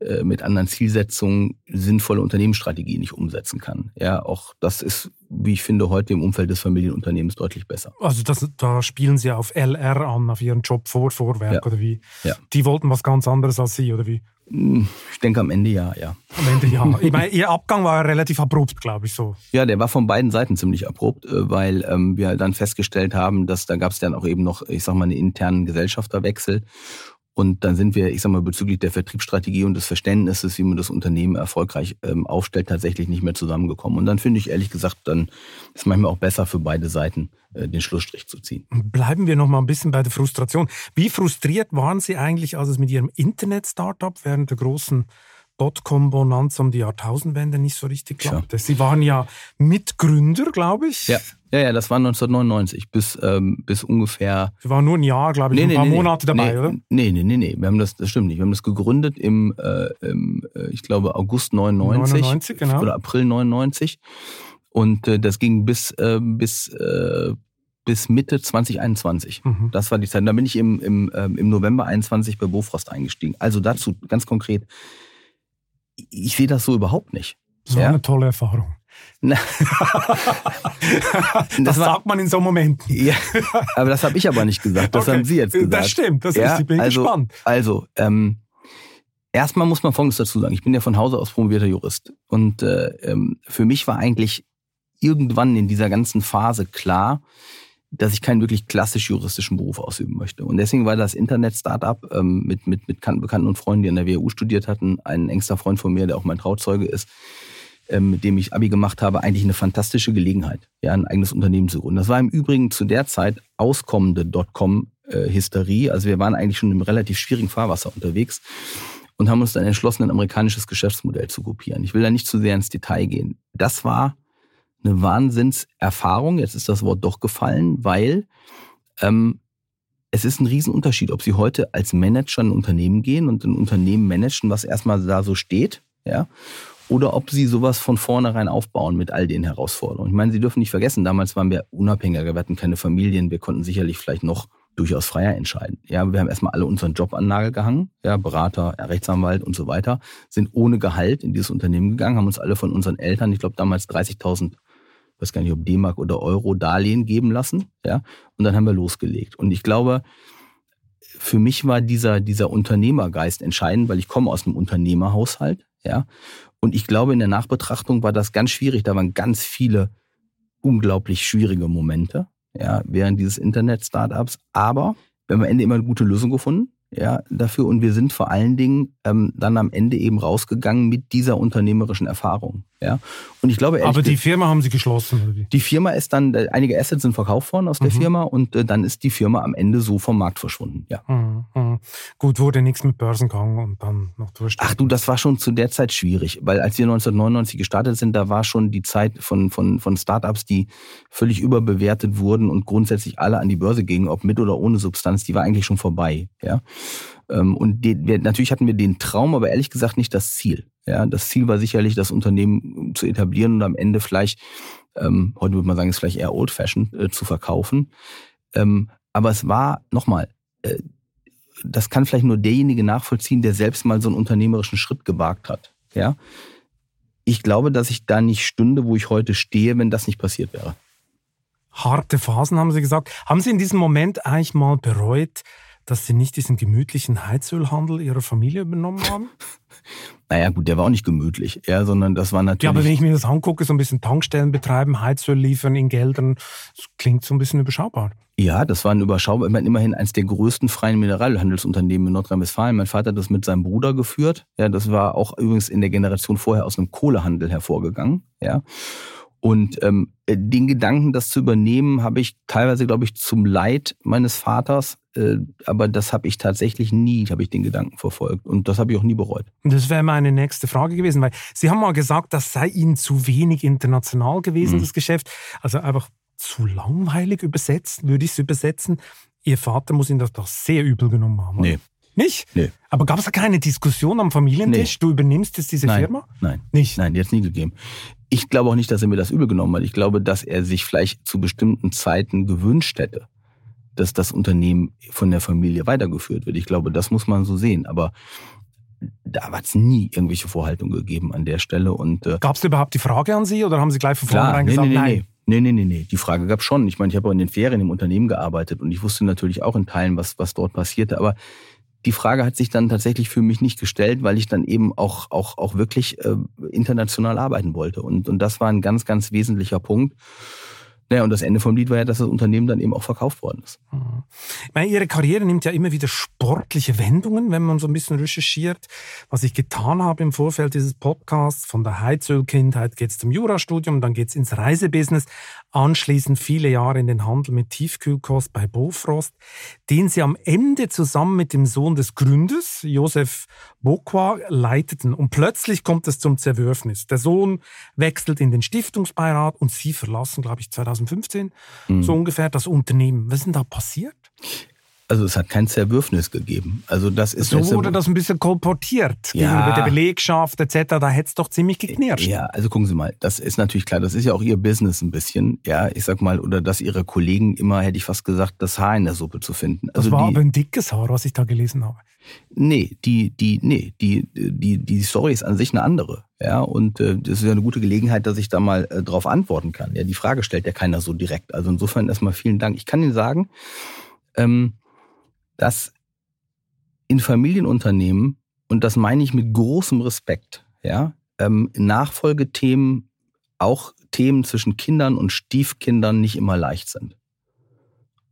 äh, mit anderen Zielsetzungen sinnvolle Unternehmensstrategien nicht umsetzen kann. Ja, auch das ist, wie ich finde, heute im Umfeld des Familienunternehmens deutlich besser. Also das, da spielen Sie auf LR an, auf Ihren Job vor Vorwerk ja. oder wie? Ja. Die wollten was ganz anderes als Sie oder wie? Hm, ich denke am Ende ja, ja. Am Ende ja. Ich meine, Ihr Abgang war relativ abrupt, glaube ich so. Ja, der war von beiden Seiten ziemlich abrupt, äh, weil ähm, wir dann festgestellt haben, dass da gab es dann auch eben noch, ich sag mal, einen internen Gesellschafterwechsel. Und dann sind wir, ich sag mal, bezüglich der Vertriebsstrategie und des Verständnisses, wie man das Unternehmen erfolgreich ähm, aufstellt, tatsächlich nicht mehr zusammengekommen. Und dann finde ich ehrlich gesagt, dann ist manchmal auch besser für beide Seiten, äh, den Schlussstrich zu ziehen. Bleiben wir noch mal ein bisschen bei der Frustration. Wie frustriert waren Sie eigentlich, als es mit Ihrem Internet-Startup während der großen Dotcom-Bonanza um die Jahrtausendwende nicht so richtig klappte. Ja. Sie waren ja Mitgründer, glaube ich. Ja. Ja, ja, das war 1999 bis, ähm, bis ungefähr. Sie waren nur ein Jahr, glaube ich, nee, ein nee, paar nee, Monate dabei, oder? Nee, nee, nee, nee. Wir haben das, das stimmt nicht. Wir haben das gegründet im, äh, im äh, ich glaube, August 99. 99, genau. Oder April 99. Und äh, das ging bis, äh, bis, bis Mitte 2021. Mhm. Das war die Zeit. Da bin ich im, im, äh, im November 21 bei Bofrost eingestiegen. Also dazu ganz konkret ich sehe das so überhaupt nicht. So ja? eine tolle Erfahrung. das, das war, sagt man in so Momenten. Ja, aber das habe ich aber nicht gesagt. Das okay. haben Sie jetzt gesagt. Das stimmt. Das ja? ist, ich bin also, gespannt. Also, ähm, erstmal muss man Folgendes dazu sagen. Ich bin ja von Hause aus promovierter Jurist. Und äh, ähm, für mich war eigentlich irgendwann in dieser ganzen Phase klar, dass ich keinen wirklich klassisch juristischen Beruf ausüben möchte. Und deswegen war das Internet-Startup ähm, mit, mit, mit Bekannten und Freunden, die an der WU studiert hatten, ein engster Freund von mir, der auch mein Trauzeuge ist, ähm, mit dem ich Abi gemacht habe, eigentlich eine fantastische Gelegenheit, ja, ein eigenes Unternehmen zu gründen. Das war im Übrigen zu der Zeit auskommende Dotcom-Hysterie. Also wir waren eigentlich schon im relativ schwierigen Fahrwasser unterwegs und haben uns dann entschlossen, ein amerikanisches Geschäftsmodell zu kopieren. Ich will da nicht zu sehr ins Detail gehen. Das war eine Wahnsinnserfahrung. Jetzt ist das Wort doch gefallen, weil ähm, es ist ein Riesenunterschied, ob Sie heute als Manager in ein Unternehmen gehen und ein Unternehmen managen, was erstmal da so steht, ja, oder ob Sie sowas von vornherein aufbauen mit all den Herausforderungen. Ich meine, Sie dürfen nicht vergessen, damals waren wir unabhängiger, wir hatten keine Familien, wir konnten sicherlich vielleicht noch durchaus freier entscheiden. Ja, wir haben erstmal alle unseren Job an Nagel gehangen, ja, Berater, Rechtsanwalt und so weiter, sind ohne Gehalt in dieses Unternehmen gegangen, haben uns alle von unseren Eltern, ich glaube damals 30.000 weiß gar nicht, ob D-Mark oder Euro Darlehen geben lassen, ja, und dann haben wir losgelegt. Und ich glaube, für mich war dieser, dieser Unternehmergeist entscheidend, weil ich komme aus einem Unternehmerhaushalt, ja. Und ich glaube, in der Nachbetrachtung war das ganz schwierig. Da waren ganz viele unglaublich schwierige Momente, ja, während dieses Internet-Startups. Aber wir haben am Ende immer eine gute Lösung gefunden ja, dafür. Und wir sind vor allen Dingen ähm, dann am Ende eben rausgegangen mit dieser unternehmerischen Erfahrung. Ja. Und ich glaube, aber die Firma haben Sie geschlossen. Die Firma ist dann, äh, einige Assets sind verkauft worden aus der mhm. Firma und äh, dann ist die Firma am Ende so vom Markt verschwunden. Ja. Mhm. Mhm. Gut, wurde nichts mit Börsengang und dann noch durch. Ach du, das war schon zu der Zeit schwierig, weil als wir 1999 gestartet sind, da war schon die Zeit von, von, von Startups, die völlig überbewertet wurden und grundsätzlich alle an die Börse gingen, ob mit oder ohne Substanz, die war eigentlich schon vorbei. Ja. Ähm, und wir, natürlich hatten wir den Traum, aber ehrlich gesagt nicht das Ziel. Ja, das Ziel war sicherlich, das Unternehmen zu etablieren und am Ende vielleicht, ähm, heute würde man sagen, ist vielleicht eher old-fashioned, äh, zu verkaufen. Ähm, aber es war, nochmal, äh, das kann vielleicht nur derjenige nachvollziehen, der selbst mal so einen unternehmerischen Schritt gewagt hat. Ja, ich glaube, dass ich da nicht stünde, wo ich heute stehe, wenn das nicht passiert wäre. Harte Phasen, haben Sie gesagt. Haben Sie in diesem Moment eigentlich mal bereut, dass Sie nicht diesen gemütlichen Heizölhandel Ihrer Familie übernommen haben? naja, gut, der war auch nicht gemütlich, ja, sondern das war natürlich. Ja, aber wenn ich mir das angucke, so ein bisschen Tankstellen betreiben, Heizöl liefern in Geldern, das klingt so ein bisschen überschaubar. Ja, das war ein überschaubar, ich meine, immerhin eines der größten freien Mineralhandelsunternehmen in Nordrhein-Westfalen. Mein Vater hat das mit seinem Bruder geführt. Ja, das war auch übrigens in der Generation vorher aus einem Kohlehandel hervorgegangen. Ja. Und ähm, den Gedanken, das zu übernehmen, habe ich teilweise, glaube ich, zum Leid meines Vaters, aber das habe ich tatsächlich nie, habe ich den Gedanken verfolgt und das habe ich auch nie bereut. Das wäre meine nächste Frage gewesen, weil Sie haben mal gesagt, das sei Ihnen zu wenig international gewesen, mhm. das Geschäft. Also einfach zu langweilig übersetzt, würde ich es übersetzen. Ihr Vater muss Ihnen das doch sehr übel genommen haben. Nee. Nicht? Nee. Aber gab es da keine Diskussion am Familientisch? Nee. Du übernimmst jetzt diese Nein. Firma? Nein. Nicht? Nein, die hat es nie gegeben ich glaube auch nicht, dass er mir das übel genommen hat. Ich glaube, dass er sich vielleicht zu bestimmten Zeiten gewünscht hätte, dass das Unternehmen von der Familie weitergeführt wird. Ich glaube, das muss man so sehen. Aber da hat es nie irgendwelche Vorhaltungen gegeben an der Stelle. äh, gab es überhaupt die Frage an Sie oder haben Sie gleich von vornherein nee, gesagt, nee, nee, nein? Nee, nee, nee, nee. Die Frage gab es schon. Ich meine, ich habe auch in den Ferien im Unternehmen gearbeitet und ich wusste natürlich auch in Teilen, was, was dort passierte. Aber die Frage hat sich dann tatsächlich für mich nicht gestellt, weil ich dann eben auch, auch, auch wirklich äh, international arbeiten wollte. Und, und das war ein ganz, ganz wesentlicher Punkt. Naja, und das Ende vom Lied war ja, dass das Unternehmen dann eben auch verkauft worden ist. Mhm. Ich meine, Ihre Karriere nimmt ja immer wieder sportliche Wendungen, wenn man so ein bisschen recherchiert. Was ich getan habe im Vorfeld dieses Podcasts, von der Heizölkindheit geht es zum Jurastudium, dann geht es ins Reisebusiness, anschließend viele Jahre in den Handel mit Tiefkühlkost bei Bofrost, den Sie am Ende zusammen mit dem Sohn des Gründers, Josef Bokwa, leiteten. Und plötzlich kommt es zum Zerwürfnis. Der Sohn wechselt in den Stiftungsbeirat und Sie verlassen, glaube ich, 2000 2015, mhm. so ungefähr, das Unternehmen. Was ist denn da passiert? Also es hat kein Zerwürfnis gegeben. Also das ist so wurde das ein bisschen kolportiert ja. gegenüber der Belegschaft etc. Da hätte es doch ziemlich geknirscht. Ja, also gucken Sie mal, das ist natürlich klar. Das ist ja auch Ihr Business ein bisschen. Ja, ich sag mal, oder dass Ihre Kollegen immer, hätte ich fast gesagt, das Haar in der Suppe zu finden. Also das war die, aber ein dickes Haar, was ich da gelesen habe. Nee, die, die, nee, die, die, die Story ist an sich eine andere. Ja, und äh, das ist ja eine gute Gelegenheit, dass ich da mal äh, drauf antworten kann. Ja, die Frage stellt ja keiner so direkt. Also insofern erstmal vielen Dank. Ich kann Ihnen sagen, ähm, dass in Familienunternehmen, und das meine ich mit großem Respekt, ja, ähm, Nachfolgethemen, auch Themen zwischen Kindern und Stiefkindern nicht immer leicht sind.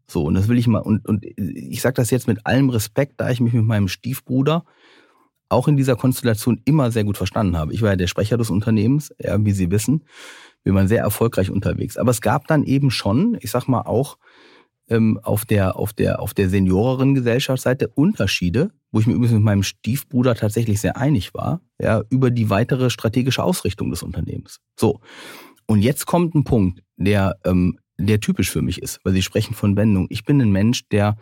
So, und das will ich mal, und, und ich sage das jetzt mit allem Respekt, da ich mich mit meinem Stiefbruder auch in dieser Konstellation immer sehr gut verstanden habe. Ich war ja der Sprecher des Unternehmens, ja, wie Sie wissen. Wir waren sehr erfolgreich unterwegs. Aber es gab dann eben schon, ich sag mal auch, ähm, auf der, auf der, auf der senioreren Gesellschaftsseite Unterschiede, wo ich mir übrigens mit meinem Stiefbruder tatsächlich sehr einig war, ja, über die weitere strategische Ausrichtung des Unternehmens. So. Und jetzt kommt ein Punkt, der, ähm, der typisch für mich ist, weil Sie sprechen von Wendung. Ich bin ein Mensch, der,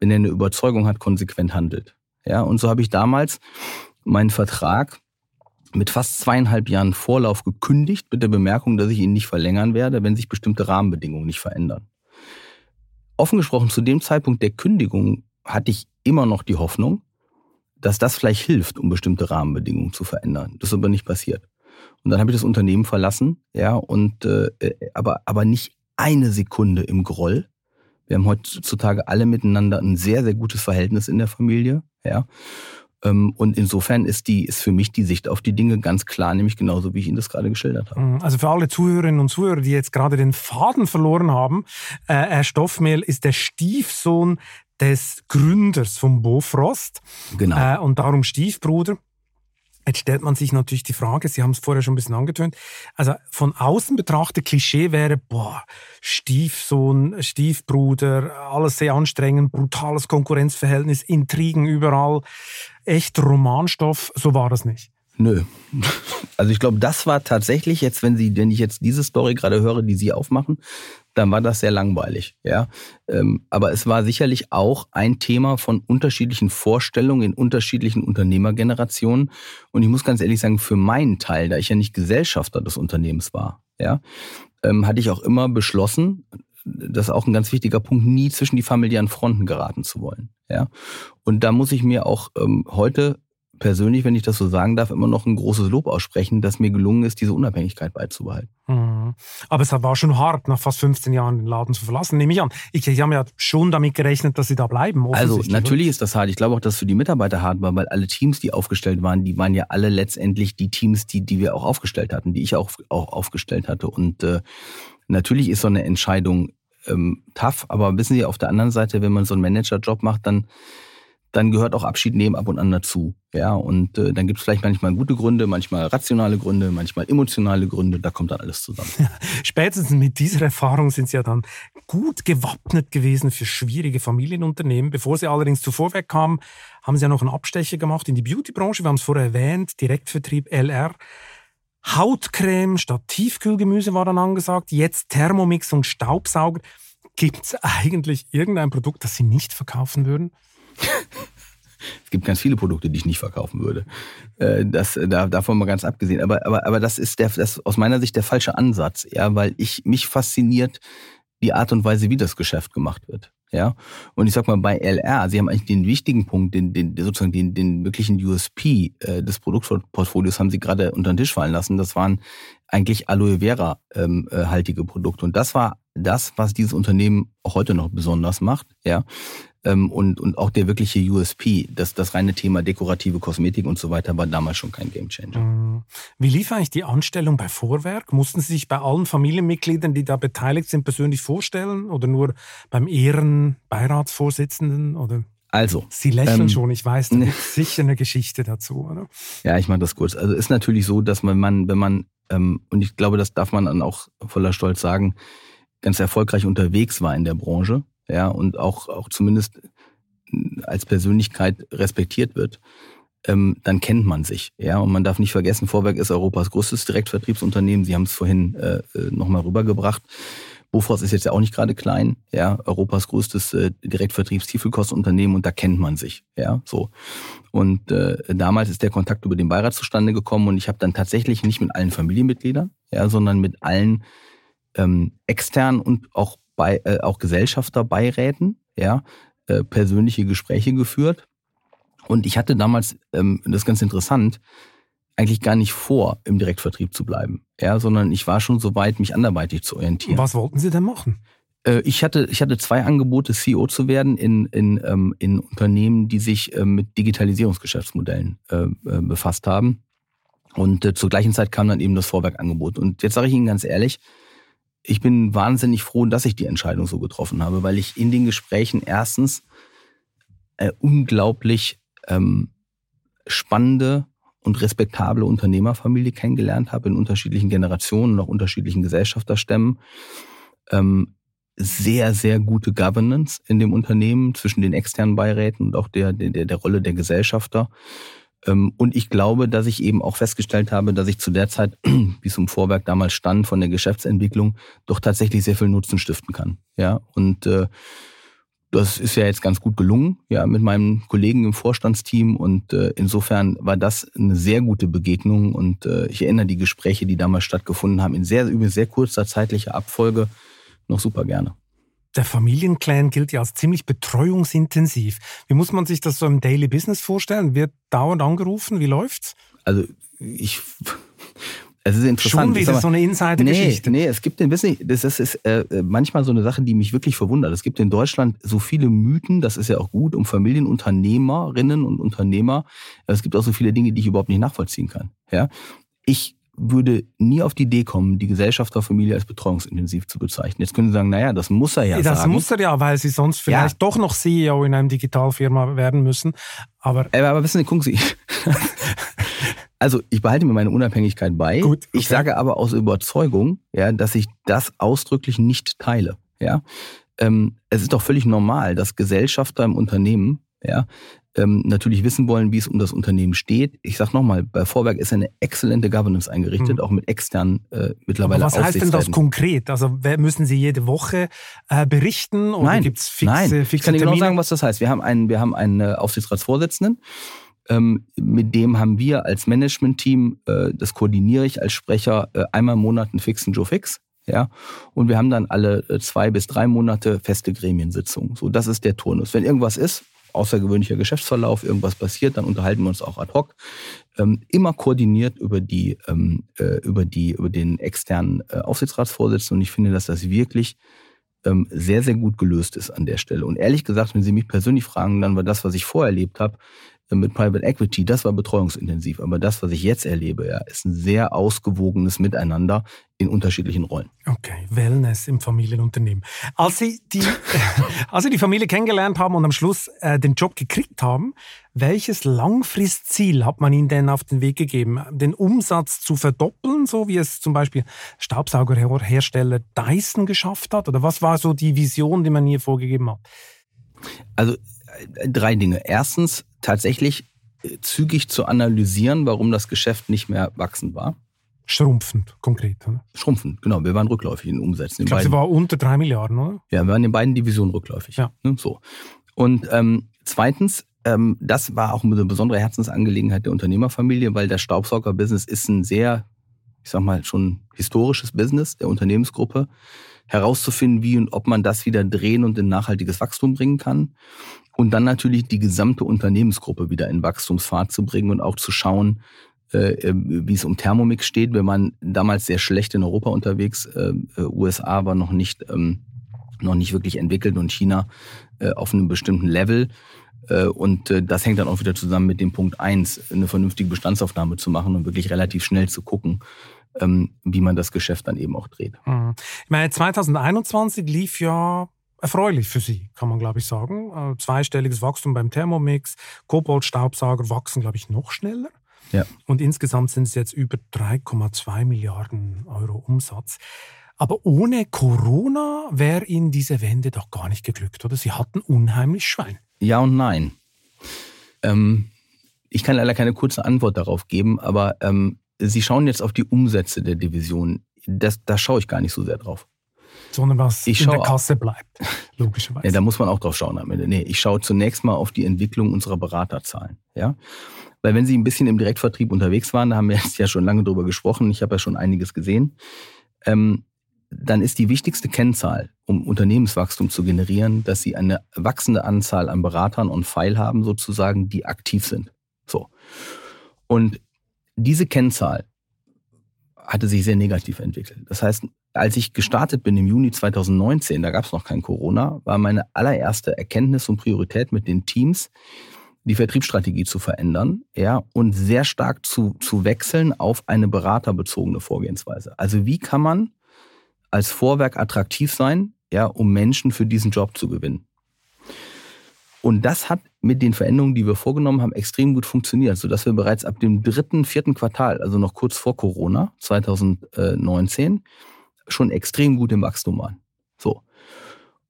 wenn er eine Überzeugung hat, konsequent handelt. Ja, und so habe ich damals meinen Vertrag mit fast zweieinhalb Jahren Vorlauf gekündigt, mit der Bemerkung, dass ich ihn nicht verlängern werde, wenn sich bestimmte Rahmenbedingungen nicht verändern. Offen gesprochen, zu dem Zeitpunkt der Kündigung hatte ich immer noch die Hoffnung, dass das vielleicht hilft, um bestimmte Rahmenbedingungen zu verändern. Das ist aber nicht passiert. Und dann habe ich das Unternehmen verlassen, ja, und äh, aber, aber nicht eine Sekunde im Groll. Wir haben heutzutage alle miteinander ein sehr, sehr gutes Verhältnis in der Familie, ja. Ähm, und insofern ist die, ist für mich die Sicht auf die Dinge ganz klar, nämlich genauso, wie ich Ihnen das gerade geschildert habe. Mhm. Also für alle Zuhörerinnen und Zuhörer, die jetzt gerade den Faden verloren haben, äh, Herr Stoffmehl ist der Stiefsohn des Gründers von Bofrost. Genau. Äh, und darum Stiefbruder. Jetzt stellt man sich natürlich die Frage, Sie haben es vorher schon ein bisschen angetönt, also von außen betrachtet, Klischee wäre, boah, Stiefsohn, Stiefbruder, alles sehr anstrengend, brutales Konkurrenzverhältnis, Intrigen überall, echt Romanstoff, so war das nicht. Nö. Also ich glaube, das war tatsächlich jetzt, wenn Sie, wenn ich jetzt diese Story gerade höre, die Sie aufmachen, dann war das sehr langweilig, ja. Ähm, aber es war sicherlich auch ein Thema von unterschiedlichen Vorstellungen in unterschiedlichen Unternehmergenerationen. Und ich muss ganz ehrlich sagen, für meinen Teil, da ich ja nicht Gesellschafter des Unternehmens war, ja, ähm, hatte ich auch immer beschlossen, das ist auch ein ganz wichtiger Punkt, nie zwischen die familiären Fronten geraten zu wollen. Ja. Und da muss ich mir auch ähm, heute persönlich, wenn ich das so sagen darf, immer noch ein großes Lob aussprechen, dass mir gelungen ist, diese Unabhängigkeit beizubehalten. Mhm. Aber es war schon hart, nach fast 15 Jahren den Laden zu verlassen, nehme ich an. Ich, ich habe ja schon damit gerechnet, dass Sie da bleiben. Also natürlich ist das hart. Ich glaube auch, dass es für die Mitarbeiter hart war, weil alle Teams, die aufgestellt waren, die waren ja alle letztendlich die Teams, die, die wir auch aufgestellt hatten, die ich auch, auch aufgestellt hatte. Und äh, natürlich ist so eine Entscheidung ähm, tough, aber wissen Sie, auf der anderen Seite, wenn man so einen Managerjob macht, dann dann gehört auch Abschied nehmen ab und an dazu. Ja, und äh, dann gibt es vielleicht manchmal gute Gründe, manchmal rationale Gründe, manchmal emotionale Gründe, da kommt dann alles zusammen. Ja, spätestens mit dieser Erfahrung sind Sie ja dann gut gewappnet gewesen für schwierige Familienunternehmen. Bevor Sie allerdings zu Vorwerk kamen, haben Sie ja noch einen Abstecher gemacht in die Beautybranche. Wir haben es vorher erwähnt, Direktvertrieb LR. Hautcreme statt Tiefkühlgemüse war dann angesagt, jetzt Thermomix und Staubsauger. Gibt es eigentlich irgendein Produkt, das Sie nicht verkaufen würden? Es gibt ganz viele Produkte, die ich nicht verkaufen würde. Äh, das, da, davon mal ganz abgesehen. Aber, aber, aber das ist der, das aus meiner Sicht der falsche Ansatz, ja, weil ich mich fasziniert die Art und Weise, wie das Geschäft gemacht wird. Ja, und ich sag mal, bei LR, Sie haben eigentlich den wichtigen Punkt, den, den sozusagen den, den wirklichen USP äh, des Produktportfolios haben Sie gerade unter den Tisch fallen lassen. Das waren eigentlich Aloe Vera ähm, äh, Produkte. Und das war das, was dieses Unternehmen auch heute noch besonders macht. Ja, ähm, und, und auch der wirkliche USP, das, das reine Thema dekorative Kosmetik und so weiter, war damals schon kein Gamechanger. Mhm. Wie lief eigentlich die Anstellung bei Vorwerk? Mussten Sie sich bei allen Familienmitgliedern, die da beteiligt sind, persönlich vorstellen oder nur beim Ehrenbeiratsvorsitzenden? Oder? Also. Sie lächeln ähm, schon, ich weiß, da gibt sicher eine Geschichte dazu, oder? Ja, ich mache das kurz. Also ist natürlich so, dass man, man wenn man, ähm, und ich glaube, das darf man dann auch voller Stolz sagen, ganz erfolgreich unterwegs war in der Branche ja, und auch, auch zumindest als Persönlichkeit respektiert wird, ähm, dann kennt man sich. Ja, und man darf nicht vergessen, Vorwerk ist Europas größtes Direktvertriebsunternehmen. Sie haben es vorhin äh, äh nochmal rübergebracht. Bofors ist jetzt ja auch nicht gerade klein, ja, Europas größtes äh, Direktvertriebstiefelkostunternehmen und da kennt man sich, ja, so. Und äh, damals ist der Kontakt über den Beirat zustande gekommen und ich habe dann tatsächlich nicht mit allen Familienmitgliedern, ja, sondern mit allen ähm, externen und auch bei, äh, auch Gesellschafterbeiräten, ja, äh, persönliche Gespräche geführt. Und ich hatte damals, ähm, das ist ganz interessant, eigentlich gar nicht vor, im Direktvertrieb zu bleiben, ja, sondern ich war schon so weit, mich anderweitig zu orientieren. Was wollten Sie denn machen? Äh, ich hatte, ich hatte zwei Angebote, CEO zu werden in, in, ähm, in Unternehmen, die sich äh, mit Digitalisierungsgeschäftsmodellen äh, äh, befasst haben. Und äh, zur gleichen Zeit kam dann eben das Vorwerkangebot. Und jetzt sage ich Ihnen ganz ehrlich, ich bin wahnsinnig froh, dass ich die Entscheidung so getroffen habe, weil ich in den Gesprächen erstens äh, unglaublich ähm, spannende und respektable Unternehmerfamilie kennengelernt habe in unterschiedlichen Generationen auch unterschiedlichen Gesellschafterstämmen. Ähm, sehr, sehr gute Governance in dem Unternehmen zwischen den externen Beiräten und auch der, der, der Rolle der Gesellschafter. Ähm, und ich glaube, dass ich eben auch festgestellt habe, dass ich zu der Zeit, wie es im Vorwerk damals stand, von der Geschäftsentwicklung doch tatsächlich sehr viel Nutzen stiften kann. Ja, und äh, das ist ja jetzt ganz gut gelungen, ja, mit meinem Kollegen im Vorstandsteam und äh, insofern war das eine sehr gute Begegnung und äh, ich erinnere die Gespräche, die damals stattgefunden haben, in sehr über sehr kurzer zeitlicher Abfolge noch super gerne. Der Familienclan gilt ja als ziemlich betreuungsintensiv. Wie muss man sich das so im Daily Business vorstellen? Wird dauernd angerufen? Wie läuft's? Also ich es ist interessant. Schon wieder so eine Insider-Geschichte. Nee, nee, es gibt den, wissen Sie, das ist äh, manchmal so eine Sache, die mich wirklich verwundert. Es gibt in Deutschland so viele Mythen, das ist ja auch gut, um Familienunternehmerinnen und Unternehmer. Es gibt auch so viele Dinge, die ich überhaupt nicht nachvollziehen kann. Ja, ich würde nie auf die Idee kommen, die Gesellschafterfamilie als betreuungsintensiv zu bezeichnen. Jetzt können Sie sagen, naja, das muss er ja das sagen. Das muss er ja, weil Sie sonst vielleicht ja. doch noch CEO in einem Digitalfirma werden müssen. Aber, aber, aber wissen Sie, gucken Sie, also ich behalte mir meine Unabhängigkeit bei. Gut, okay. Ich sage aber aus Überzeugung, ja, dass ich das ausdrücklich nicht teile. Ja, ähm, es ist doch völlig normal, dass Gesellschafter im Unternehmen ja, ähm, natürlich wissen wollen, wie es um das Unternehmen steht. Ich sage nochmal, bei Vorwerk ist eine exzellente Governance eingerichtet, mhm. auch mit externen äh, mittlerweile Aber Was heißt denn das konkret? Also müssen Sie jede Woche äh, berichten oder nein, gibt's fixe, nein. fixe Ich kann Ihnen genau sagen, was das heißt. Wir haben einen, wir haben einen äh, Aufsichtsratsvorsitzenden, ähm, mit dem haben wir als Management-Team, äh, das koordiniere ich als Sprecher, äh, einmal im Monat einen fixen Joe Fix. Ja, und wir haben dann alle äh, zwei bis drei Monate feste Gremiensitzungen. So, das ist der Turnus. Wenn irgendwas ist, außergewöhnlicher Geschäftsverlauf, irgendwas passiert, dann unterhalten wir uns auch ad hoc. Ähm, immer koordiniert über die, ähm, äh, über die, über den externen äh, Aufsichtsratsvorsitzenden. Und ich finde, dass das wirklich ähm, sehr, sehr gut gelöst ist an der Stelle. Und ehrlich gesagt, wenn Sie mich persönlich fragen, dann war das, was ich vorher erlebt habe, mit Private Equity, das war betreuungsintensiv. Aber das, was ich jetzt erlebe, ja, ist ein sehr ausgewogenes Miteinander in unterschiedlichen Rollen. Okay, Wellness im Familienunternehmen. Als Sie die, als Sie die Familie kennengelernt haben und am Schluss äh, den Job gekriegt haben, welches Langfristziel hat man Ihnen denn auf den Weg gegeben? Den Umsatz zu verdoppeln, so wie es zum Beispiel Staubsaugerhersteller Dyson geschafft hat? Oder was war so die Vision, die man hier vorgegeben hat? Also äh, drei Dinge. Erstens tatsächlich äh, zügig zu analysieren, warum das Geschäft nicht mehr wachsend war. Schrumpfend, konkret. Oder? Schrumpfend, genau. Wir waren rückläufig in Umsätzen. Ich glaube, sie war unter drei Milliarden, oder? Ja, wir waren in beiden Divisionen rückläufig. Ja. Ne, so. Und ähm, zweitens, ähm, das war auch eine besondere Herzensangelegenheit der Unternehmerfamilie, weil das Staubsauger-Business ist ein sehr, ich sag mal, schon historisches Business der Unternehmensgruppe herauszufinden, wie und ob man das wieder drehen und in nachhaltiges Wachstum bringen kann. Und dann natürlich die gesamte Unternehmensgruppe wieder in Wachstumsfahrt zu bringen und auch zu schauen, äh, äh wie es um Thermomix steht. Wir waren damals sehr schlecht in Europa unterwegs. Äh, äh USA war noch nicht, ähm, noch nicht wirklich entwickelt und China auf einem bestimmten Level. Und das hängt dann auch wieder zusammen mit dem Punkt eins, eine vernünftige Bestandsaufnahme zu machen und wirklich relativ schnell zu gucken, ähm, wie man das Geschäft dann eben auch dreht. Mhm. Ich meine, 2021 lief ja erfreulich für Sie, kann man glaube ich sagen. Äh, zweistelliges Wachstum beim Thermomix, Koboldstaubsauger wachsen glaube ich noch schneller. Ja. Und insgesamt sind es jetzt über 3,2 Milliarden Euro Umsatz. Aber ohne Corona wäre Ihnen diese Wende doch gar nicht geglückt, oder? Sie hatten unheimlich Schwein. Ja und nein. Ähm, ich kann leider keine kurze Antwort darauf geben, aber ähm, Sie schauen jetzt auf die Umsätze der Division. Das, da schaue ich gar nicht so sehr drauf. Sondern was ich in der Kasse bleibt, logischerweise. Ja, da muss man auch drauf schauen am Ende. Nee, ich schaue zunächst mal auf die Entwicklung unserer Beraterzahlen. Ja? Weil wenn Sie ein bisschen im Direktvertrieb unterwegs waren, da haben wir jetzt ja schon lange drüber gesprochen, ich habe ja schon einiges gesehen, ähm, dann ist die wichtigste Kennzahl, um Unternehmenswachstum zu generieren, dass Sie eine wachsende Anzahl an Beratern on File haben, sozusagen, die aktiv sind. So. Und diese Kennzahl hatte sich sehr negativ entwickelt. Das heißt, als ich gestartet bin im Juni 2019, da gab es noch kein Corona, war meine allererste Erkenntnis und Priorität mit den Teams, die Vertriebsstrategie zu verändern, ja, und sehr stark zu, zu wechseln auf eine beraterbezogene Vorgehensweise. Also wie kann man als Vorwerk attraktiv sein, ja, um Menschen für diesen Job zu gewinnen. Und das hat mit den Veränderungen, die wir vorgenommen haben, extrem gut funktioniert, sodass wir bereits ab dem dritten, vierten Quartal, also noch kurz vor Corona 2019, schon extrem gut im Wachstum waren. So.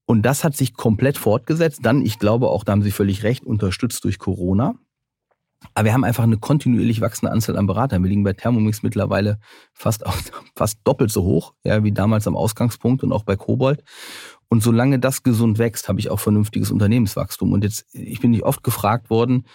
Und das hat sich komplett fortgesetzt. Dann, ich glaube auch, da haben Sie völlig recht, unterstützt durch Corona. Aber wir haben einfach eine kontinuierlich wachsende Anzahl an Beratern. Wir liegen bei Thermomix mittlerweile fast, fast doppelt so hoch, ja, wie damals am Ausgangspunkt und auch bei Kobold. Und solange das gesund wächst, habe ich auch vernünftiges Unternehmenswachstum. Und jetzt, ich bin nicht oft gefragt worden,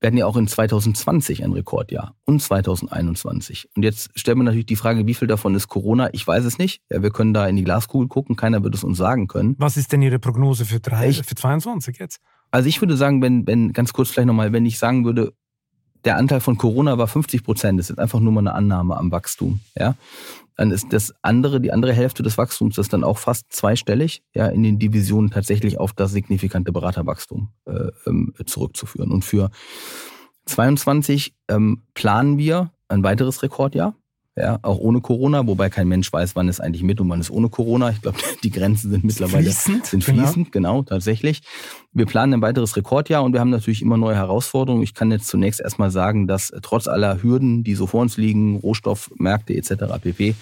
wir hatten ja auch in 2020 ein Rekordjahr und 2021. Und jetzt stellt man natürlich die Frage, wie viel davon ist Corona? Ich weiß es nicht. Ja, wir können da in die Glaskugel gucken, keiner wird es uns sagen können. Was ist denn Ihre Prognose für, drei, für 22 jetzt? Also ich würde sagen, wenn, wenn, ganz kurz vielleicht nochmal, wenn ich sagen würde, der Anteil von Corona war 50 Prozent, das ist einfach nur mal eine Annahme am Wachstum, ja. Dann ist das andere, die andere Hälfte des Wachstums ist dann auch fast zweistellig, ja, in den Divisionen tatsächlich auf das signifikante Beraterwachstum äh, ähm, zurückzuführen. Und für 22 ähm, planen wir ein weiteres Rekordjahr ja, auch ohne Corona, wobei kein Mensch weiß, wann es eigentlich mit und wann es ohne Corona. Ich glaube, die Grenzen sind mittlerweile fließend, sind fließend, genau. genau, tatsächlich. Wir planen ein weiteres Rekordjahr und wir haben natürlich immer neue Herausforderungen. Ich kann jetzt zunächst erstmal sagen, dass trotz aller Hürden, die so vor uns liegen, Rohstoffmärkte etc. pp,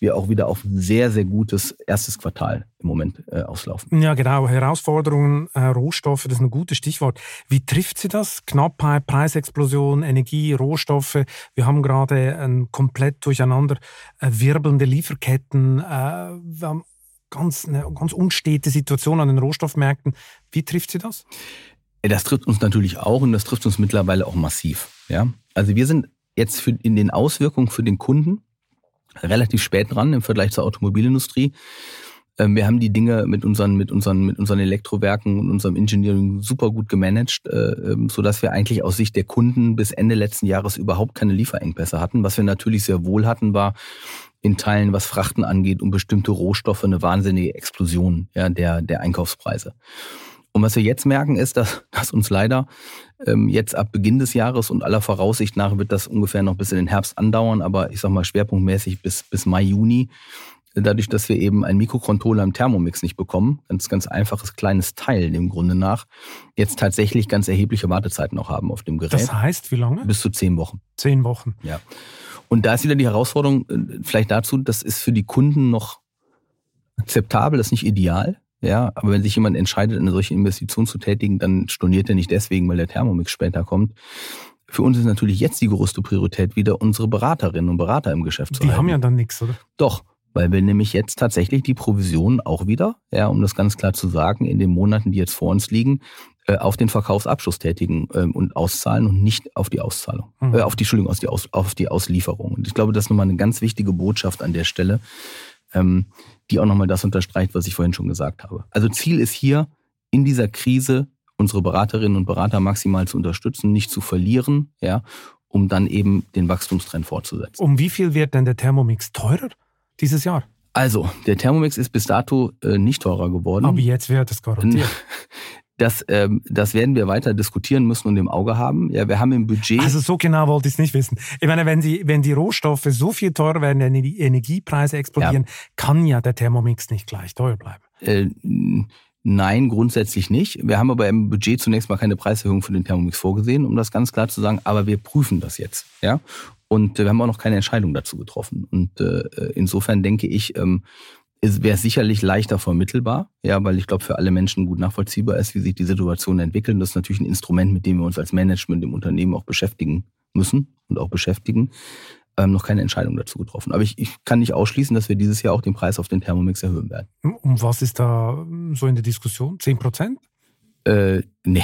wir auch wieder auf ein sehr, sehr gutes erstes Quartal im Moment äh, auslaufen. Ja, genau. Herausforderungen, äh, Rohstoffe, das ist ein gutes Stichwort. Wie trifft Sie das? Knappheit, Preisexplosion, Energie, Rohstoffe. Wir haben gerade ein komplett durcheinander äh, wirbelnde Lieferketten. Äh, wir haben ganz, eine ganz unstete Situation an den Rohstoffmärkten. Wie trifft Sie das? Das trifft uns natürlich auch und das trifft uns mittlerweile auch massiv. Ja? Also wir sind jetzt für, in den Auswirkungen für den Kunden relativ spät dran im Vergleich zur Automobilindustrie. Ähm, wir haben die Dinge mit unseren, mit unseren, mit unseren Elektrowerken und unserem Engineering super gut gemanagt, äh, ähm, so dass wir eigentlich aus Sicht der Kunden bis Ende letzten Jahres überhaupt keine Lieferengpässe hatten. Was wir natürlich sehr wohl hatten, war in Teilen, was Frachten angeht und bestimmte Rohstoffe, eine wahnsinnige Explosion ja, der, der Einkaufspreise. Und was wir jetzt merken, ist, dass, dass uns leider ähm, jetzt ab Beginn des Jahres und aller Voraussicht nach wird das ungefähr noch bis in den Herbst andauern, aber ich sag mal schwerpunktmäßig bis, bis Mai, Juni, dadurch, dass wir eben einen Mikrocontroller im Thermomix nicht bekommen, ganz, ganz einfaches kleines Teil dem Grunde nach, jetzt tatsächlich ganz erhebliche Wartezeiten auch haben auf dem Gerät. Das heißt, wie lange? Bis zu zehn Wochen. Zehn Wochen. Ja. Und da ist wieder die Herausforderung, äh, vielleicht dazu, das ist für die Kunden noch akzeptabel, das ist nicht ideal. Ja, aber wenn sich jemand entscheidet, eine solche Investition zu tätigen, dann storniert er nicht deswegen, weil der Thermomix später kommt. Für uns ist natürlich jetzt die größte Priorität wieder unsere Beraterinnen und Berater im Geschäft zu Die halten. haben ja dann nichts, oder? Doch, weil wir nämlich jetzt tatsächlich die Provisionen auch wieder, ja, um das ganz klar zu sagen, in den Monaten, die jetzt vor uns liegen, äh, auf den Verkaufsabschluss tätigen ähm, und auszahlen und nicht auf die Auszahlung, mhm. äh, auf die Entschuldigung, auf die, Aus, auf die Auslieferung. Und ich glaube, das ist nochmal eine ganz wichtige Botschaft an der Stelle, ähm, die auch nochmal das unterstreicht, was ich vorhin schon gesagt habe. Also Ziel ist hier, in dieser Krise unsere Beraterinnen und Berater maximal zu unterstützen, nicht zu verlieren, ja, um dann eben den Wachstumstrend fortzusetzen. Um wie viel wird denn der Thermomix teurer dieses Jahr? Also, der Thermomix ist bis dato äh, nicht teurer geworden. Aber jetzt wird es garantiert. Das, ähm, das werden wir weiter diskutieren müssen und im Auge haben. Ja, wir haben im Budget. Also so genau wollte ich es nicht wissen. Ich meine, wenn die, wenn die Rohstoffe so viel teurer werden, wenn die Energiepreise explodieren, ja. kann ja der Thermomix nicht gleich teuer bleiben. Äh, nein, grundsätzlich nicht. Wir haben aber im Budget zunächst mal keine Preiserhöhung für den Thermomix vorgesehen, um das ganz klar zu sagen. Aber wir prüfen das jetzt. Ja, und wir haben auch noch keine Entscheidung dazu getroffen. Und äh, insofern denke ich, ähm, wäre sicherlich leichter vermittelbar, ja, weil ich glaube, für alle Menschen gut nachvollziehbar ist, wie sich die Situation entwickelt. das ist natürlich ein Instrument, mit dem wir uns als Management im Unternehmen auch beschäftigen müssen und auch beschäftigen. Ähm, noch keine Entscheidung dazu getroffen. Aber ich, ich kann nicht ausschließen, dass wir dieses Jahr auch den Preis auf den Thermomix erhöhen werden. Um was ist da so in der Diskussion? Zehn Prozent? Äh, nee.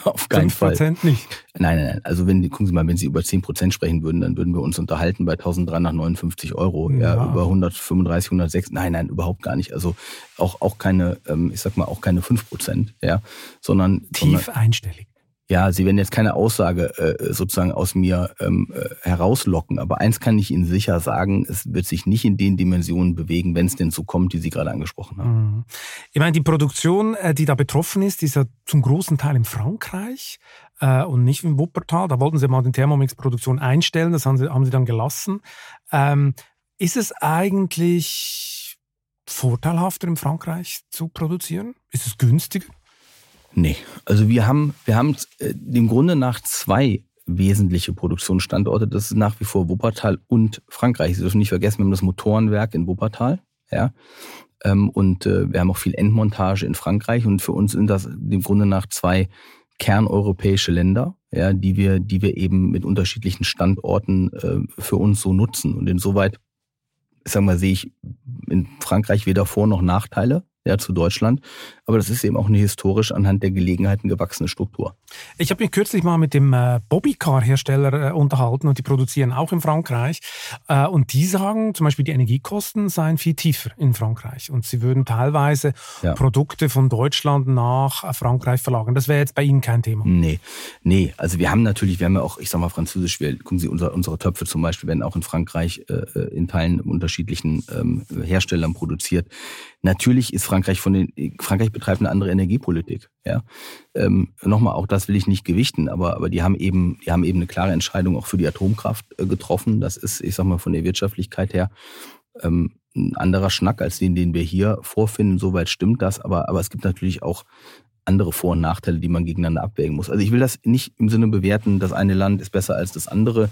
Auf keinen 5% Fall. 5% nicht. Nein, nein, nein. Also wenn, gucken Sie mal, wenn Sie über 10% sprechen würden, dann würden wir uns unterhalten bei 1359 Euro. Ja, ja über 135, 106. Nein, nein, überhaupt gar nicht. Also auch, auch keine, ähm, ich sag mal, auch keine 5%, ja, sondern. Tief sondern, einstellig ja, Sie werden jetzt keine Aussage äh, sozusagen aus mir ähm, äh, herauslocken, aber eins kann ich Ihnen sicher sagen, es wird sich nicht in den Dimensionen bewegen, wenn es denn so kommt, die Sie gerade angesprochen haben. Mhm. Ich meine, die Produktion, äh, die da betroffen ist, ist ja zum großen Teil in Frankreich äh, und nicht im Wuppertal. Da wollten Sie mal die Thermomix-Produktion einstellen, das haben Sie, haben Sie dann gelassen. Ähm, ist es eigentlich vorteilhafter in Frankreich zu produzieren? Ist es günstiger? Nee, also wir haben, wir haben äh, im Grunde nach zwei wesentliche Produktionsstandorte. Das ist nach wie vor Wuppertal und Frankreich. Sie dürfen nicht vergessen, wir haben das Motorenwerk in Wuppertal. Ja, ähm, und äh, wir haben auch viel Endmontage in Frankreich. Und für uns sind das im Grunde nach zwei kerneuropäische Länder, ja, die wir, die wir eben mit unterschiedlichen Standorten äh, für uns so nutzen. Und insoweit, ich sag sehe ich in Frankreich weder Vor- noch Nachteile ja, zu Deutschland. Aber das ist eben auch eine historisch anhand der Gelegenheiten gewachsene Struktur. Ich habe mich kürzlich mal mit dem äh, Bobbycar-Hersteller äh, unterhalten und die produzieren auch in Frankreich. Äh, und die sagen zum Beispiel, die Energiekosten seien viel tiefer in Frankreich und sie würden teilweise ja. Produkte von Deutschland nach Frankreich verlagern. Das wäre jetzt bei Ihnen kein Thema. Nee, nee. Also wir haben natürlich, wir haben ja auch, ich sag mal französisch, wir, gucken Sie, unser, unsere Töpfe zum Beispiel werden auch in Frankreich in Teilen unterschiedlichen ähm, Herstellern produziert. Natürlich ist Frankreich von den, Frankreich betreibt eine andere Energiepolitik. Ja, ähm, nochmal, auch das will ich nicht gewichten, aber aber die haben eben, die haben eben eine klare Entscheidung auch für die Atomkraft äh, getroffen. Das ist, ich sag mal, von der Wirtschaftlichkeit her ähm, ein anderer Schnack als den, den wir hier vorfinden. Soweit stimmt das, aber aber es gibt natürlich auch andere Vor- und Nachteile, die man gegeneinander abwägen muss. Also ich will das nicht im Sinne bewerten, das eine Land ist besser als das andere.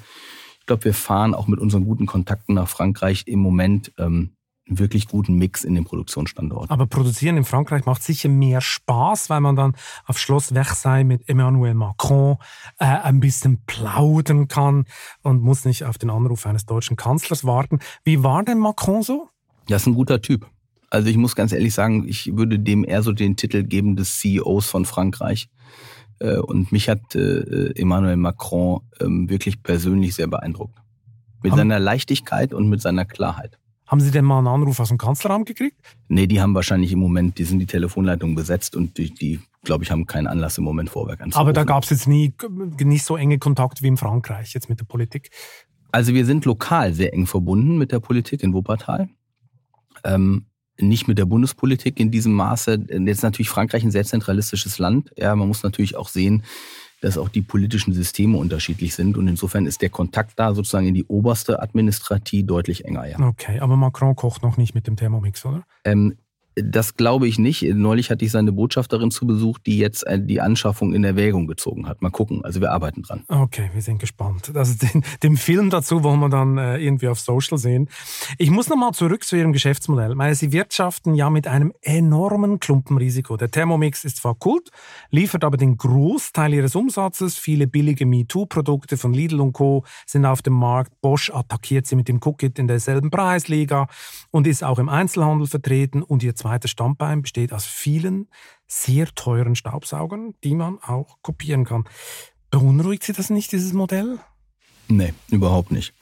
Ich glaube, wir fahren auch mit unseren guten Kontakten nach Frankreich im Moment ähm, einen wirklich guten Mix in den Produktionsstandorten. Aber produzieren in Frankreich macht sicher mehr Spaß, weil man dann auf Schloss Versailles mit Emmanuel Macron äh, ein bisschen plaudern kann und muss nicht auf den Anruf eines deutschen Kanzlers warten. Wie war denn Macron so? Das ist ein guter Typ. Also ich muss ganz ehrlich sagen, ich würde dem eher so den Titel geben des CEOs von Frankreich. Äh, und mich hat äh, Emmanuel Macron ähm, wirklich persönlich sehr beeindruckt. Mit seiner Leichtigkeit und mit seiner Klarheit. Haben Sie denn mal einen Anruf aus dem Kanzleramt gekriegt? Nee, die haben wahrscheinlich im Moment, die sind die Telefonleitungen besetzt und die, die glaube ich, haben keinen Anlass im Moment Vorwerk anzurufen. Aber da gab es jetzt nie nicht so enge Kontakte wie in Frankreich jetzt mit der Politik. Also wir sind lokal sehr eng verbunden mit der Politik in Wuppertal. Ähm, nicht mit der Bundespolitik in diesem Maße. Jetzt ist natürlich Frankreich ein sehr zentralistisches Land. Ja, man muss natürlich auch sehen, dass auch die politischen Systeme unterschiedlich sind. Und insofern ist der Kontakt da sozusagen in die oberste Administratie deutlich enger. Ja. Okay, aber Macron kocht noch nicht mit dem Thermomix, oder? Ähm, das glaube ich nicht. Neulich hatte ich seine Botschafterin zu Besuch, die jetzt äh, die Anschaffung in Erwägung gezogen hat. Mal gucken. Also wir arbeiten dran. Okay, wir sind gespannt. Also den, den Film dazu wollen wir dann äh, irgendwie auf Social sehen. Ich muss nochmal zurück zu Ihrem Geschäftsmodell. Meine, Sie wirtschaften ja mit einem enormen Klumpenrisiko. Der Thermomix ist zwar Kult, liefert aber den Großteil Ihres Umsatzes. Viele billige MeToo-Produkte von Lidl und Co. sind auf dem Markt. Bosch attackiert Sie mit dem Cookit in derselben Preisliga und ist auch im Einzelhandel vertreten. Und Ihr zweite Standbein besteht aus vielen sehr teuren Staubsaugern, die man auch kopieren kann. Beunruhigt Sie das nicht, dieses Modell? Nee, überhaupt nicht.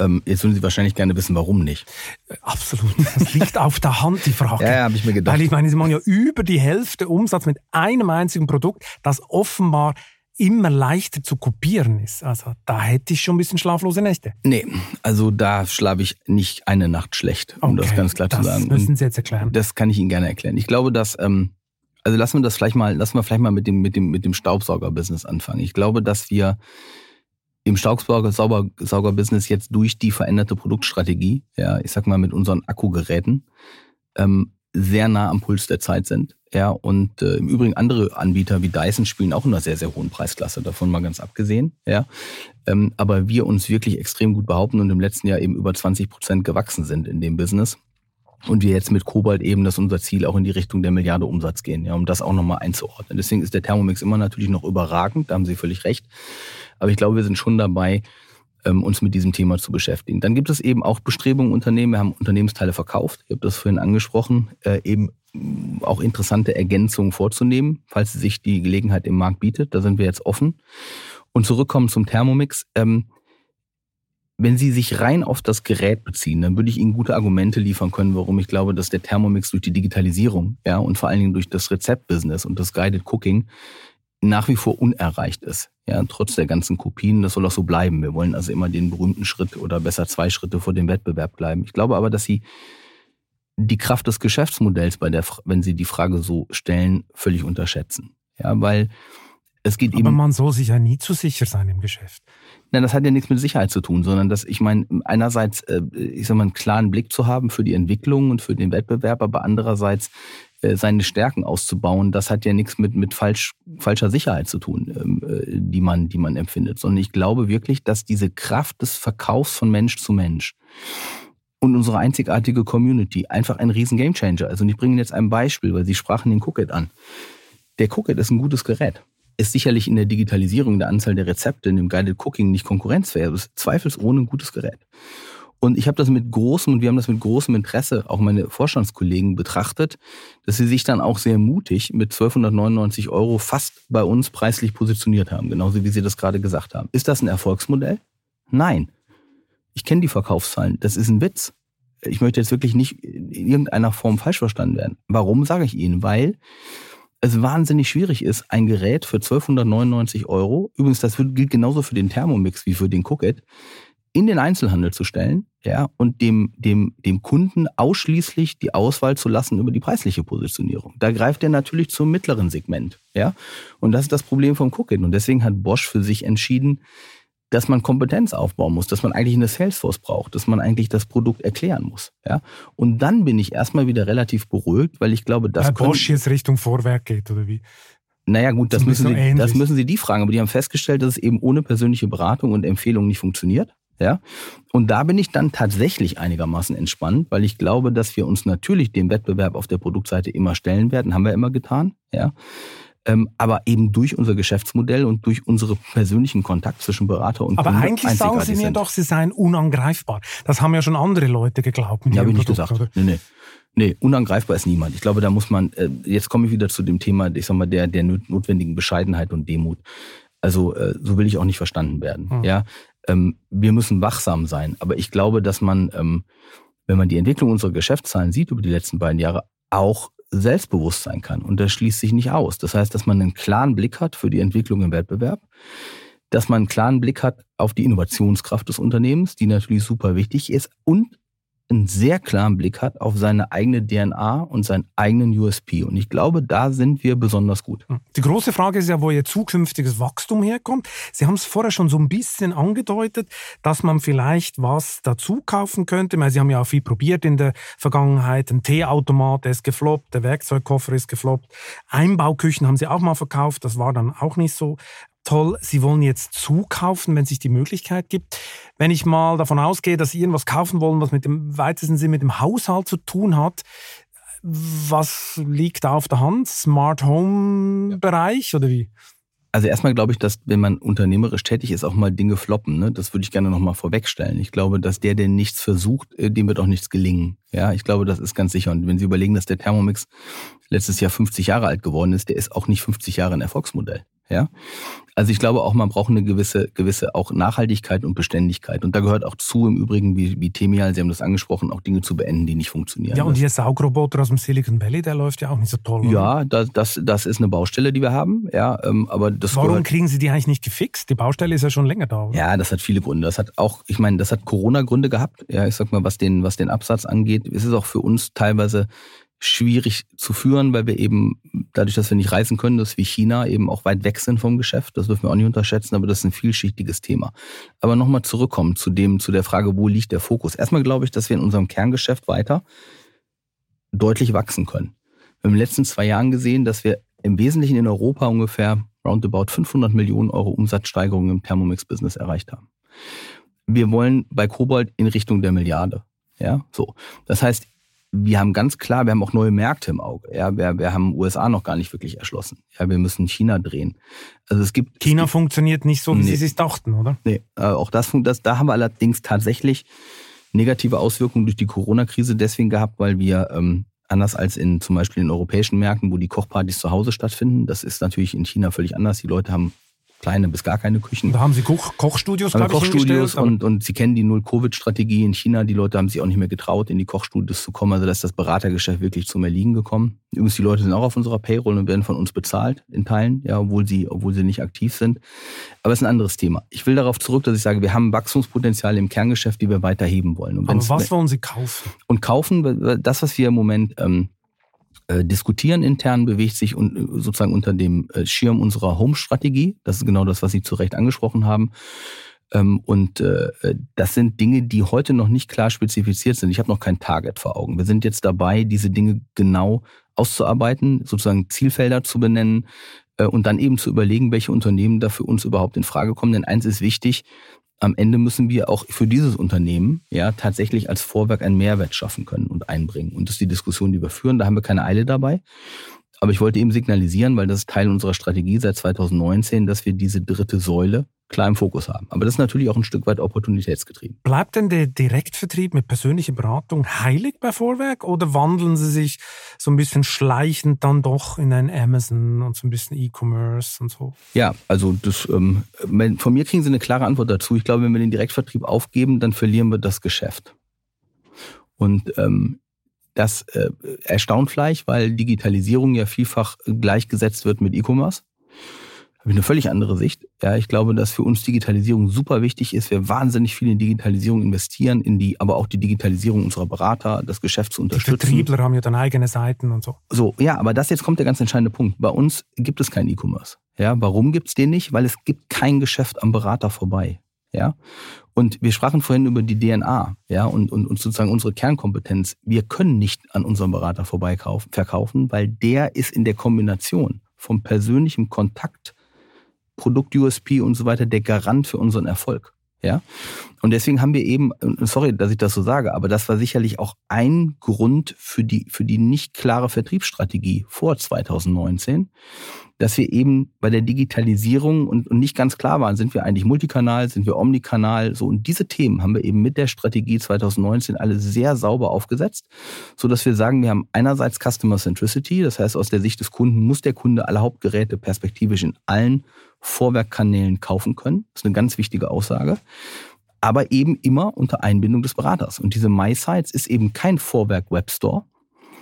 Ähm, jetzt würden Sie wahrscheinlich gerne wissen, warum nicht. Äh, absolut. Das liegt auf der Hand, die Frage. Ja, habe ich mir gedacht. Weil ich meine, Sie machen ja über die Hälfte Umsatz mit einem einzigen Produkt, das offenbar immer leichter zu kopieren ist. Also da hätte ich schon ein bisschen schlaflose Nächte. Nee, also da schlafe ich nicht eine Nacht schlecht, um okay, das ganz klar zu sagen. Das müssen Sie jetzt erklären. Das kann ich Ihnen gerne erklären. Ich glaube, dass, ähm, also lassen wir das vielleicht mal, lassen wir vielleicht mal mit dem, mit dem, mit dem Staubsauger-Business anfangen. Ich glaube, dass wir im Staubsauger-Business jetzt durch die veränderte Produktstrategie, ja, ich sag mal mit unseren Akkugeräten, ähm, sehr nah am Puls der Zeit sind. Ja, und äh, im Übrigen andere Anbieter wie Dyson spielen auch in einer sehr, sehr hohen Preisklasse, davon mal ganz abgesehen. Ja. Ähm, aber wir uns wirklich extrem gut behaupten und im letzten Jahr eben über 20 Prozent gewachsen sind in dem Business. Und wir jetzt mit Kobalt eben, dass unser Ziel auch in die Richtung der Milliarde Umsatz gehen, ja, um das auch nochmal einzuordnen. Deswegen ist der Thermomix immer natürlich noch überragend, da haben Sie völlig recht. Aber ich glaube, wir sind schon dabei, uns mit diesem Thema zu beschäftigen. Dann gibt es eben auch Bestrebungen Unternehmen. Wir haben Unternehmensteile verkauft. Ich habe das vorhin angesprochen, äh, eben auch interessante Ergänzungen vorzunehmen, falls sich die Gelegenheit im Markt bietet. Da sind wir jetzt offen. Und zurückkommen zum Thermomix. Ähm, wenn Sie sich rein auf das Gerät beziehen, dann würde ich Ihnen gute Argumente liefern können, warum ich glaube, dass der Thermomix durch die Digitalisierung, ja, und vor allen Dingen durch das Rezeptbusiness und das Guided Cooking nach wie vor unerreicht ist. Ja, trotz der ganzen Kopien, das soll auch so bleiben. Wir wollen also immer den berühmten Schritt oder besser zwei Schritte vor dem Wettbewerb bleiben. Ich glaube aber, dass Sie die Kraft des Geschäftsmodells bei der, wenn Sie die Frage so stellen, völlig unterschätzen. Ja, weil Es geht Aber eben, man soll sich ja nie zu sicher sein im Geschäft. Nein, das hat ja nichts mit Sicherheit zu tun, sondern dass ich meine, einerseits, äh, ich sag mal, einen klaren Blick zu haben für die Entwicklung und für den Wettbewerb, aber andererseits seine Stärken auszubauen, das hat ja nichts mit, mit falsch, falscher Sicherheit zu tun, ähm, äh, die, man, die man empfindet. Sondern ich glaube wirklich, dass diese Kraft des Verkaufs von Mensch zu Mensch und unsere einzigartige Community einfach ein riesen Gamechanger. Also und ich bringe Ihnen jetzt ein Beispiel, weil Sie sprachen den Cookit an. Der Cookit ist ein gutes Gerät. Ist sicherlich in der Digitalisierung der Anzahl der Rezepte in dem Guided Cooking nicht konkurrenzfähig, aber ist zweifelsohne ein gutes Gerät. Und ich habe das mit großem, und wir haben das mit großem Interesse, auch meine Vorstandskollegen betrachtet, dass sie sich dann auch sehr mutig mit 1299 Euro fast bei uns preislich positioniert haben, genauso wie Sie das gerade gesagt haben. Ist das ein Erfolgsmodell? Nein. Ich kenne die Verkaufszahlen. Das ist ein Witz. Ich möchte jetzt wirklich nicht in irgendeiner Form falsch verstanden werden. Warum sage ich Ihnen? Weil es wahnsinnig schwierig ist, ein Gerät für 1299 Euro, übrigens das gilt genauso für den Thermomix wie für den Cookit, in den Einzelhandel zu stellen, ja, und dem, dem, dem Kunden ausschließlich die Auswahl zu lassen über die preisliche Positionierung. Da greift er natürlich zum mittleren Segment, ja. Und das ist das Problem vom Cookit. Und deswegen hat Bosch für sich entschieden, dass man Kompetenz aufbauen muss, dass man eigentlich eine Salesforce braucht, dass man eigentlich das Produkt erklären muss. Ja? Und dann bin ich erstmal wieder relativ beruhigt, weil ich glaube, dass. Weil Bosch jetzt Richtung Vorwerk geht, oder wie? Naja, gut, das müssen, Sie, das müssen Sie die fragen, aber die haben festgestellt, dass es eben ohne persönliche Beratung und Empfehlung nicht funktioniert. Ja? Und da bin ich dann tatsächlich einigermaßen entspannt, weil ich glaube, dass wir uns natürlich dem Wettbewerb auf der Produktseite immer stellen werden, haben wir immer getan. Ja? Ähm, aber eben durch unser Geschäftsmodell und durch unsere persönlichen Kontakt zwischen Berater und Aber Kunde eigentlich sagen Sie mir sind. doch, Sie seien unangreifbar. Das haben ja schon andere Leute geglaubt. Mit Ja, habe ich nicht Produkt, gesagt. oder? Nee, nee. Nee, unangreifbar ist niemand. Ich glaube, da muss man, äh, jetzt komme ich wieder zu dem Thema, ich sag mal, der, der notwendigen Bescheidenheit und Demut. Also, äh, so will ich auch nicht verstanden werden. Hm. Ja, ähm, wir müssen wachsam sein. Aber ich glaube, dass man, ähm, wenn man die Entwicklung unserer Geschäftszahlen sieht über die letzten beiden Jahre, auch selbstbewusst sein kann. Und das schließt sich nicht aus. Das heißt, dass man einen klaren Blick hat für die Entwicklung im Wettbewerb, dass man einen klaren Blick hat auf die Innovationskraft des Unternehmens, die natürlich super wichtig ist, und einen sehr klaren Blick hat auf seine eigene DNA und seinen eigenen USP. Und ich glaube, da sind wir besonders gut. Die große Frage ist ja, wo Ihr zukünftiges Wachstum herkommt. Sie haben es vorher schon so ein bisschen angedeutet, dass man vielleicht was dazu kaufen könnte. Meine, Sie haben ja auch viel probiert in der Vergangenheit. Ein Teeautomat der ist gefloppt, der Werkzeugkoffer ist gefloppt. Einbauküchen haben Sie auch mal verkauft, das war dann auch nicht so toll. Sie wollen jetzt zukaufen, wenn sich die Möglichkeit gibt. Wenn ich mal davon ausgehe, dass Sie irgendwas kaufen wollen, was mit dem weitesten Sinn mit dem Haushalt zu tun hat, was liegt da auf der Hand? Smart Home Bereich oder wie? Also erstmal glaube ich, dass wenn man unternehmerisch tätig ist, auch mal Dinge floppen. Ne? Das würde ich gerne nochmal vorwegstellen. Ich glaube, dass der, der nichts versucht, äh, dem wird auch nichts gelingen. Ja, ich glaube, das ist ganz sicher. Und wenn Sie überlegen, dass der Thermomix letztes Jahr 50 Jahre alt geworden ist, der ist auch nicht 50 Jahre ein Erfolgsmodell. Ja, also ich glaube auch, man braucht eine gewisse, gewisse auch Nachhaltigkeit und Beständigkeit. Und da gehört auch zu, im Übrigen, wie, wie Temial, Sie haben das angesprochen, auch Dinge zu beenden, die nicht funktionieren. Ja, und Ihr Saugroboter aus dem Silicon Valley, der läuft ja auch nicht so toll. oder? ja, das, das, das ist eine Baustelle, die wir haben. Ja, ähm, aber das Warum gehört, kriegen Sie die eigentlich nicht gefixt? Die Baustelle ist ja schon länger da. Oder? Ja, das hat viele Gründe. Das hat auch, ich meine, das hat Corona-Gründe gehabt. Ja, ich sag mal, was den, was den Absatz angeht, ist es auch für uns teilweise schwierig zu führen, weil wir eben dadurch, dass wir nicht reisen können, dass wir China eben auch weit weg sind vom Geschäft. Das dürfen wir auch nicht unterschätzen, aber das ist ein vielschichtiges Thema. Aber nochmal zurückkommen zu dem, zu der Frage, wo liegt der Fokus? Erstmal glaube ich, dass wir in unserem Kerngeschäft weiter deutlich wachsen können. Wir haben in den letzten zwei Jahren gesehen, dass wir im Wesentlichen in Europa ungefähr roundabout 500 Millionen Euro Umsatzsteigerung im Thermomix-Business erreicht haben. Wir wollen bei Kobold in Richtung der Milliarde. Ja, so. Das heißt, wir haben ganz klar, wir haben auch neue Märkte im Auge. Ja, wir, wir haben USA noch gar nicht wirklich erschlossen. Ja, wir müssen China drehen. Also es gibt China es gibt, funktioniert nicht so, wie Nee. Sie sich dachten, oder? Nee, äh, auch das, das, da haben wir allerdings tatsächlich negative Auswirkungen durch die Corona-Krise deswegen gehabt, weil wir ähm, anders als in zum Beispiel in europäischen Märkten, wo die Kochpartys zu Hause stattfinden, das ist natürlich in China völlig anders. Die Leute haben kleine bis gar keine Küchen. Da haben Sie Koch Kochstudios, ich, Kochstudios aber- und, und sie kennen die Null-Covid-Strategie in China. Die Leute haben sich auch nicht mehr getraut, in die Kochstudios zu kommen. Also da ist das Beratergeschäft wirklich zum Erliegen gekommen. Übrigens, die Leute sind auch auf unserer Payroll und werden von uns bezahlt in Teilen, ja, obwohl sie, obwohl sie nicht aktiv sind. Aber es ist ein anderes Thema. Ich will darauf zurück, dass ich sage, wir haben Wachstumspotenzial im Kerngeschäft, die wir weiter heben wollen. Und, aber was wollen Sie kaufen? und kaufen, das, was wir im Moment ähm, äh, diskutieren intern, bewegt sich und sozusagen unter dem äh, Schirm unserer Home-Strategie. Das ist genau das, was Sie zu Recht angesprochen haben. Ähm, und äh, das sind Dinge, die heute noch nicht klar spezifiziert sind. Ich habe noch kein Target vor Augen. Wir sind jetzt dabei, diese Dinge genau auszuarbeiten, sozusagen Zielfelder zu benennen äh, und dann eben zu überlegen, welche Unternehmen da für uns überhaupt in Frage kommen. Denn eins ist wichtig, am Ende müssen wir auch für dieses Unternehmen ja tatsächlich als Vorwerk einen Mehrwert schaffen können und einbringen. Und das ist die Diskussion, die wir führen. Da haben wir keine Eile dabei. Aber ich wollte eben signalisieren, weil das ist Teil unserer Strategie seit 2019, dass wir diese dritte Säule klar im Fokus haben. Aber das ist natürlich auch ein Stück weit opportunitätsgetrieben. Bleibt denn der Direktvertrieb mit persönlicher Beratung heilig bei Vorwerk oder wandeln Sie sich so ein bisschen schleichend dann doch in ein Amazon und so ein bisschen E-Commerce und so? Ja, also das, ähm, von mir kriegen Sie eine klare Antwort dazu. Ich glaube, wenn wir den Direktvertrieb aufgeben, dann verlieren wir das Geschäft. Und ähm, das äh, erstaunt vielleicht, weil Digitalisierung ja vielfach gleichgesetzt wird mit E-Commerce habe ich eine völlig andere Sicht. Ja, ich glaube, dass für uns Digitalisierung super wichtig ist. Wir wahnsinnig viel in Digitalisierung investieren, in die, aber auch die Digitalisierung unserer Berater, das Geschäft zu unterstützen. Die Vertriebler haben ja dann eigene Seiten und so. So, ja, aber das jetzt kommt der ganz entscheidende Punkt. Bei uns gibt es keinen E-Commerce. Ja, warum gibt es den nicht? Weil es gibt kein Geschäft am Berater vorbei. Ja, und wir sprachen vorhin über die DNA, ja, und, und, und sozusagen unsere Kernkompetenz. Wir können nicht an unserem Berater vorbeikaufen, verkaufen, weil der ist in der Kombination vom persönlichen Kontakt Produkt-USP und so weiter der Garant für unseren Erfolg. Ja. Und deswegen haben wir eben, sorry, dass ich das so sage, aber das war sicherlich auch ein Grund für die, für die nicht klare Vertriebsstrategie vor 2019, dass wir eben bei der Digitalisierung und, und nicht ganz klar waren, sind wir eigentlich Multikanal, sind wir Omnikanal, so. Und diese Themen haben wir eben mit der Strategie 2019 alle sehr sauber aufgesetzt, so dass wir sagen, wir haben einerseits Customer Centricity, das heißt, aus der Sicht des Kunden muss der Kunde alle Hauptgeräte perspektivisch in allen Vorwerkkanälen kaufen können. Das ist eine ganz wichtige Aussage. Aber eben immer unter Einbindung des Beraters. Und diese MySites ist eben kein Vorwerk-Webstore,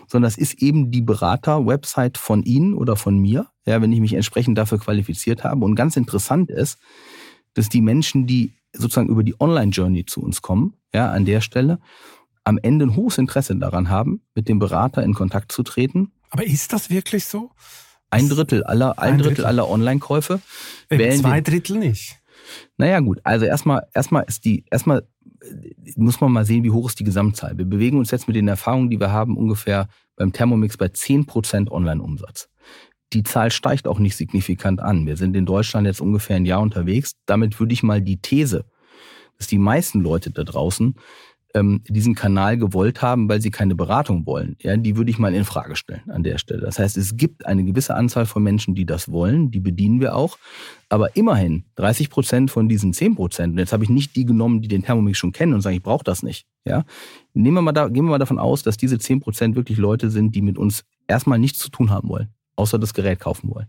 sondern das ist eben die Berater-Website von Ihnen oder von mir, ja, wenn ich mich entsprechend dafür qualifiziert habe. Und ganz interessant ist, dass die Menschen, die sozusagen über die Online-Journey zu uns kommen, ja, an der Stelle, am Ende ein hohes Interesse daran haben, mit dem Berater in Kontakt zu treten. Aber ist das wirklich so? Ein Drittel aller, ein, ein Drittel, Drittel, aller Online-Käufe. Zwei Drittel nicht. Naja, gut. Also erstmal, erstmal ist die, erstmal muss man mal sehen, wie hoch ist die Gesamtzahl. Wir bewegen uns jetzt mit den Erfahrungen, die wir haben, ungefähr beim Thermomix bei 10% Online-Umsatz. Die Zahl steigt auch nicht signifikant an. Wir sind in Deutschland jetzt ungefähr ein Jahr unterwegs. Damit würde ich mal die These, dass die meisten Leute da draußen ähm, diesen Kanal gewollt haben, weil sie keine Beratung wollen. Ja, die würde ich mal in Frage stellen an der Stelle. Das heißt, es gibt eine gewisse Anzahl von Menschen, die das wollen, die bedienen wir auch. Aber immerhin 30 Prozent von diesen 10 Prozent, und jetzt habe ich nicht die genommen, die den Thermomix schon kennen und sagen, ich brauche das nicht. Ja, Nehmen wir mal da, gehen wir mal davon aus, dass diese 10 Prozent wirklich Leute sind, die mit uns erstmal nichts zu tun haben wollen, außer das Gerät kaufen wollen.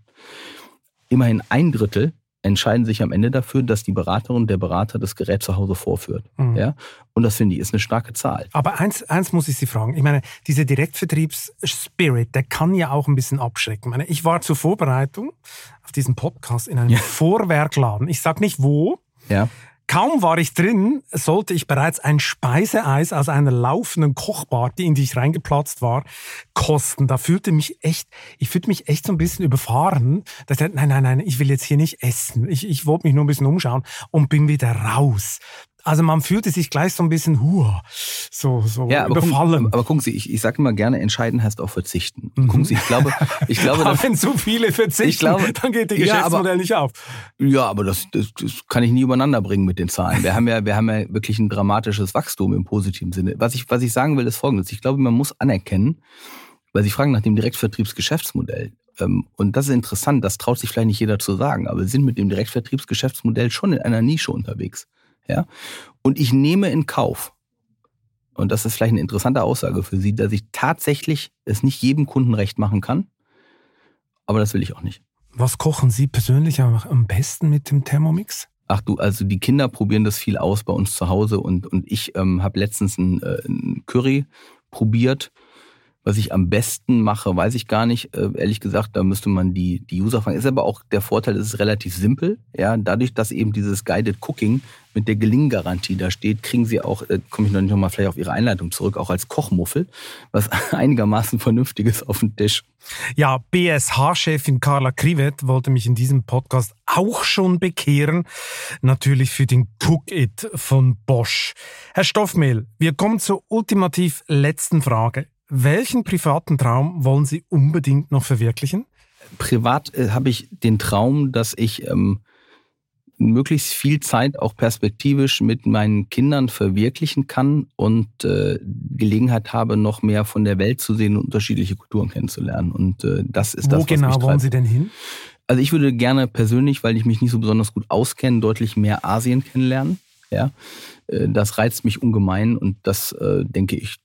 Immerhin ein Drittel entscheiden sich am Ende dafür, dass die Beraterin, der Berater das Gerät zu Hause vorführt. Mhm. Ja? Und das finde ich ist eine starke Zahl. Aber eins, eins muss ich Sie fragen. Ich meine, dieser Direktvertriebsspirit, der kann ja auch ein bisschen abschrecken. Ich, meine, ich war zur Vorbereitung auf diesen Podcast in einem ja. Vorwerkladen. Ich sag nicht wo. Ja. Kaum war ich drin, sollte ich bereits ein Speiseeis aus einer laufenden Kochparty, in die ich reingeplatzt war, kosten. Da fühlte mich echt, ich fühlte mich echt so ein bisschen überfahren. Da ich nein, nein, nein, ich will jetzt hier nicht essen. Ich, ich wollte mich nur ein bisschen umschauen und bin wieder raus. Also man fühlte sich gleich so ein bisschen hua, so, so ja, aber überfallen. Gucken, aber gucken Sie, ich, ich sage immer gerne, entscheiden heißt auch verzichten. Mhm. Gucken Sie, ich glaube, ich glaube, aber wenn zu viele verzichten, ich glaube, dann geht die Geschäftsmodell ja, aber, nicht auf. Ja, aber das, das, das kann ich nie übereinander bringen mit den Zahlen. Wir haben ja, wir haben ja wirklich ein dramatisches Wachstum im positiven Sinne. Was ich, was ich sagen will, ist Folgendes: Ich glaube, man muss anerkennen, weil Sie fragen nach dem Direktvertriebsgeschäftsmodell. Ähm, und das ist interessant, das traut sich vielleicht nicht jeder zu sagen, aber wir sind mit dem Direktvertriebsgeschäftsmodell schon in einer Nische unterwegs. Ja? Und ich nehme in Kauf, und das ist vielleicht eine interessante Aussage für Sie, dass ich tatsächlich es nicht jedem Kunden recht machen kann. Aber das will ich auch nicht. Was kochen Sie persönlich am besten mit dem Thermomix? Ach du, also die Kinder probieren das viel aus bei uns zu Hause und, und ich ähm, habe letztens ein, äh, ein Curry probiert Was ich am besten mache, weiß ich gar nicht. Äh, ehrlich gesagt, da müsste man die, die User fragen. Ist aber auch der Vorteil, es ist relativ simpel. Ja, dadurch, dass eben dieses Guided Cooking mit der Gelinggarantie da steht, kriegen Sie auch, äh, komme ich noch nicht nochmal vielleicht auf Ihre Einleitung zurück, auch als Kochmuffel, was einigermaßen Vernünftiges auf den Tisch. Ja, BSH-Chefin Carla Krivet wollte mich in diesem Podcast auch schon bekehren. Natürlich für den Cook-It von Bosch. Herr Stoffmehl, wir kommen zur ultimativ letzten Frage. Welchen privaten Traum wollen Sie unbedingt noch verwirklichen? Privat äh, habe ich den Traum, dass ich ähm, möglichst viel Zeit auch perspektivisch mit meinen Kindern verwirklichen kann und äh, Gelegenheit habe, noch mehr von der Welt zu sehen und unterschiedliche Kulturen kennenzulernen. Und äh, das ist Wo das, was genau mich wollen Sie denn hin? Also ich würde gerne persönlich, weil ich mich nicht so besonders gut auskenne, deutlich mehr Asien kennenlernen. Ja, äh, das reizt mich ungemein und das, äh, denke ich,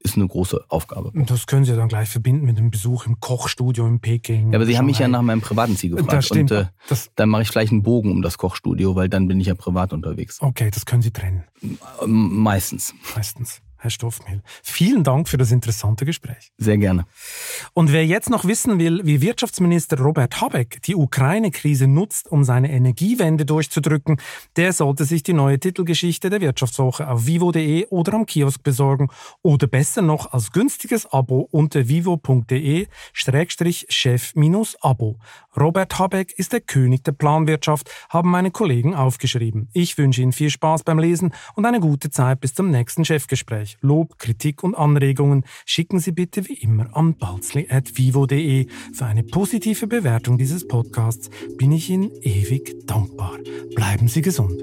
ist eine große Aufgabe. Und das können Sie dann gleich verbinden mit einem Besuch im Kochstudio in Peking. Ja, aber Sie haben mich ja nach meinem privaten Ziel gefragt. Das stimmt. Und äh, das dann mache ich vielleicht einen Bogen um das Kochstudio, weil dann bin ich ja privat unterwegs. Okay, das können Sie trennen. Meistens. Meistens. Herr Stoffmehl. Vielen Dank für das interessante Gespräch. Sehr gerne. Und wer jetzt noch wissen will, wie Wirtschaftsminister Robert Habeck die Ukraine-Krise nutzt, um seine Energiewende durchzudrücken, der sollte sich die neue Titelgeschichte der Wirtschaftswoche auf vivo.de oder am Kiosk besorgen oder besser noch als günstiges Abo unter vivo.de-chef-abo. Robert Habeck ist der König der Planwirtschaft, haben meine Kollegen aufgeschrieben. Ich wünsche Ihnen viel Spaß beim Lesen und eine gute Zeit bis zum nächsten Chefgespräch. Lob, Kritik und Anregungen schicken Sie bitte wie immer an balzli.vivo.de. Für eine positive Bewertung dieses Podcasts bin ich Ihnen ewig dankbar. Bleiben Sie gesund.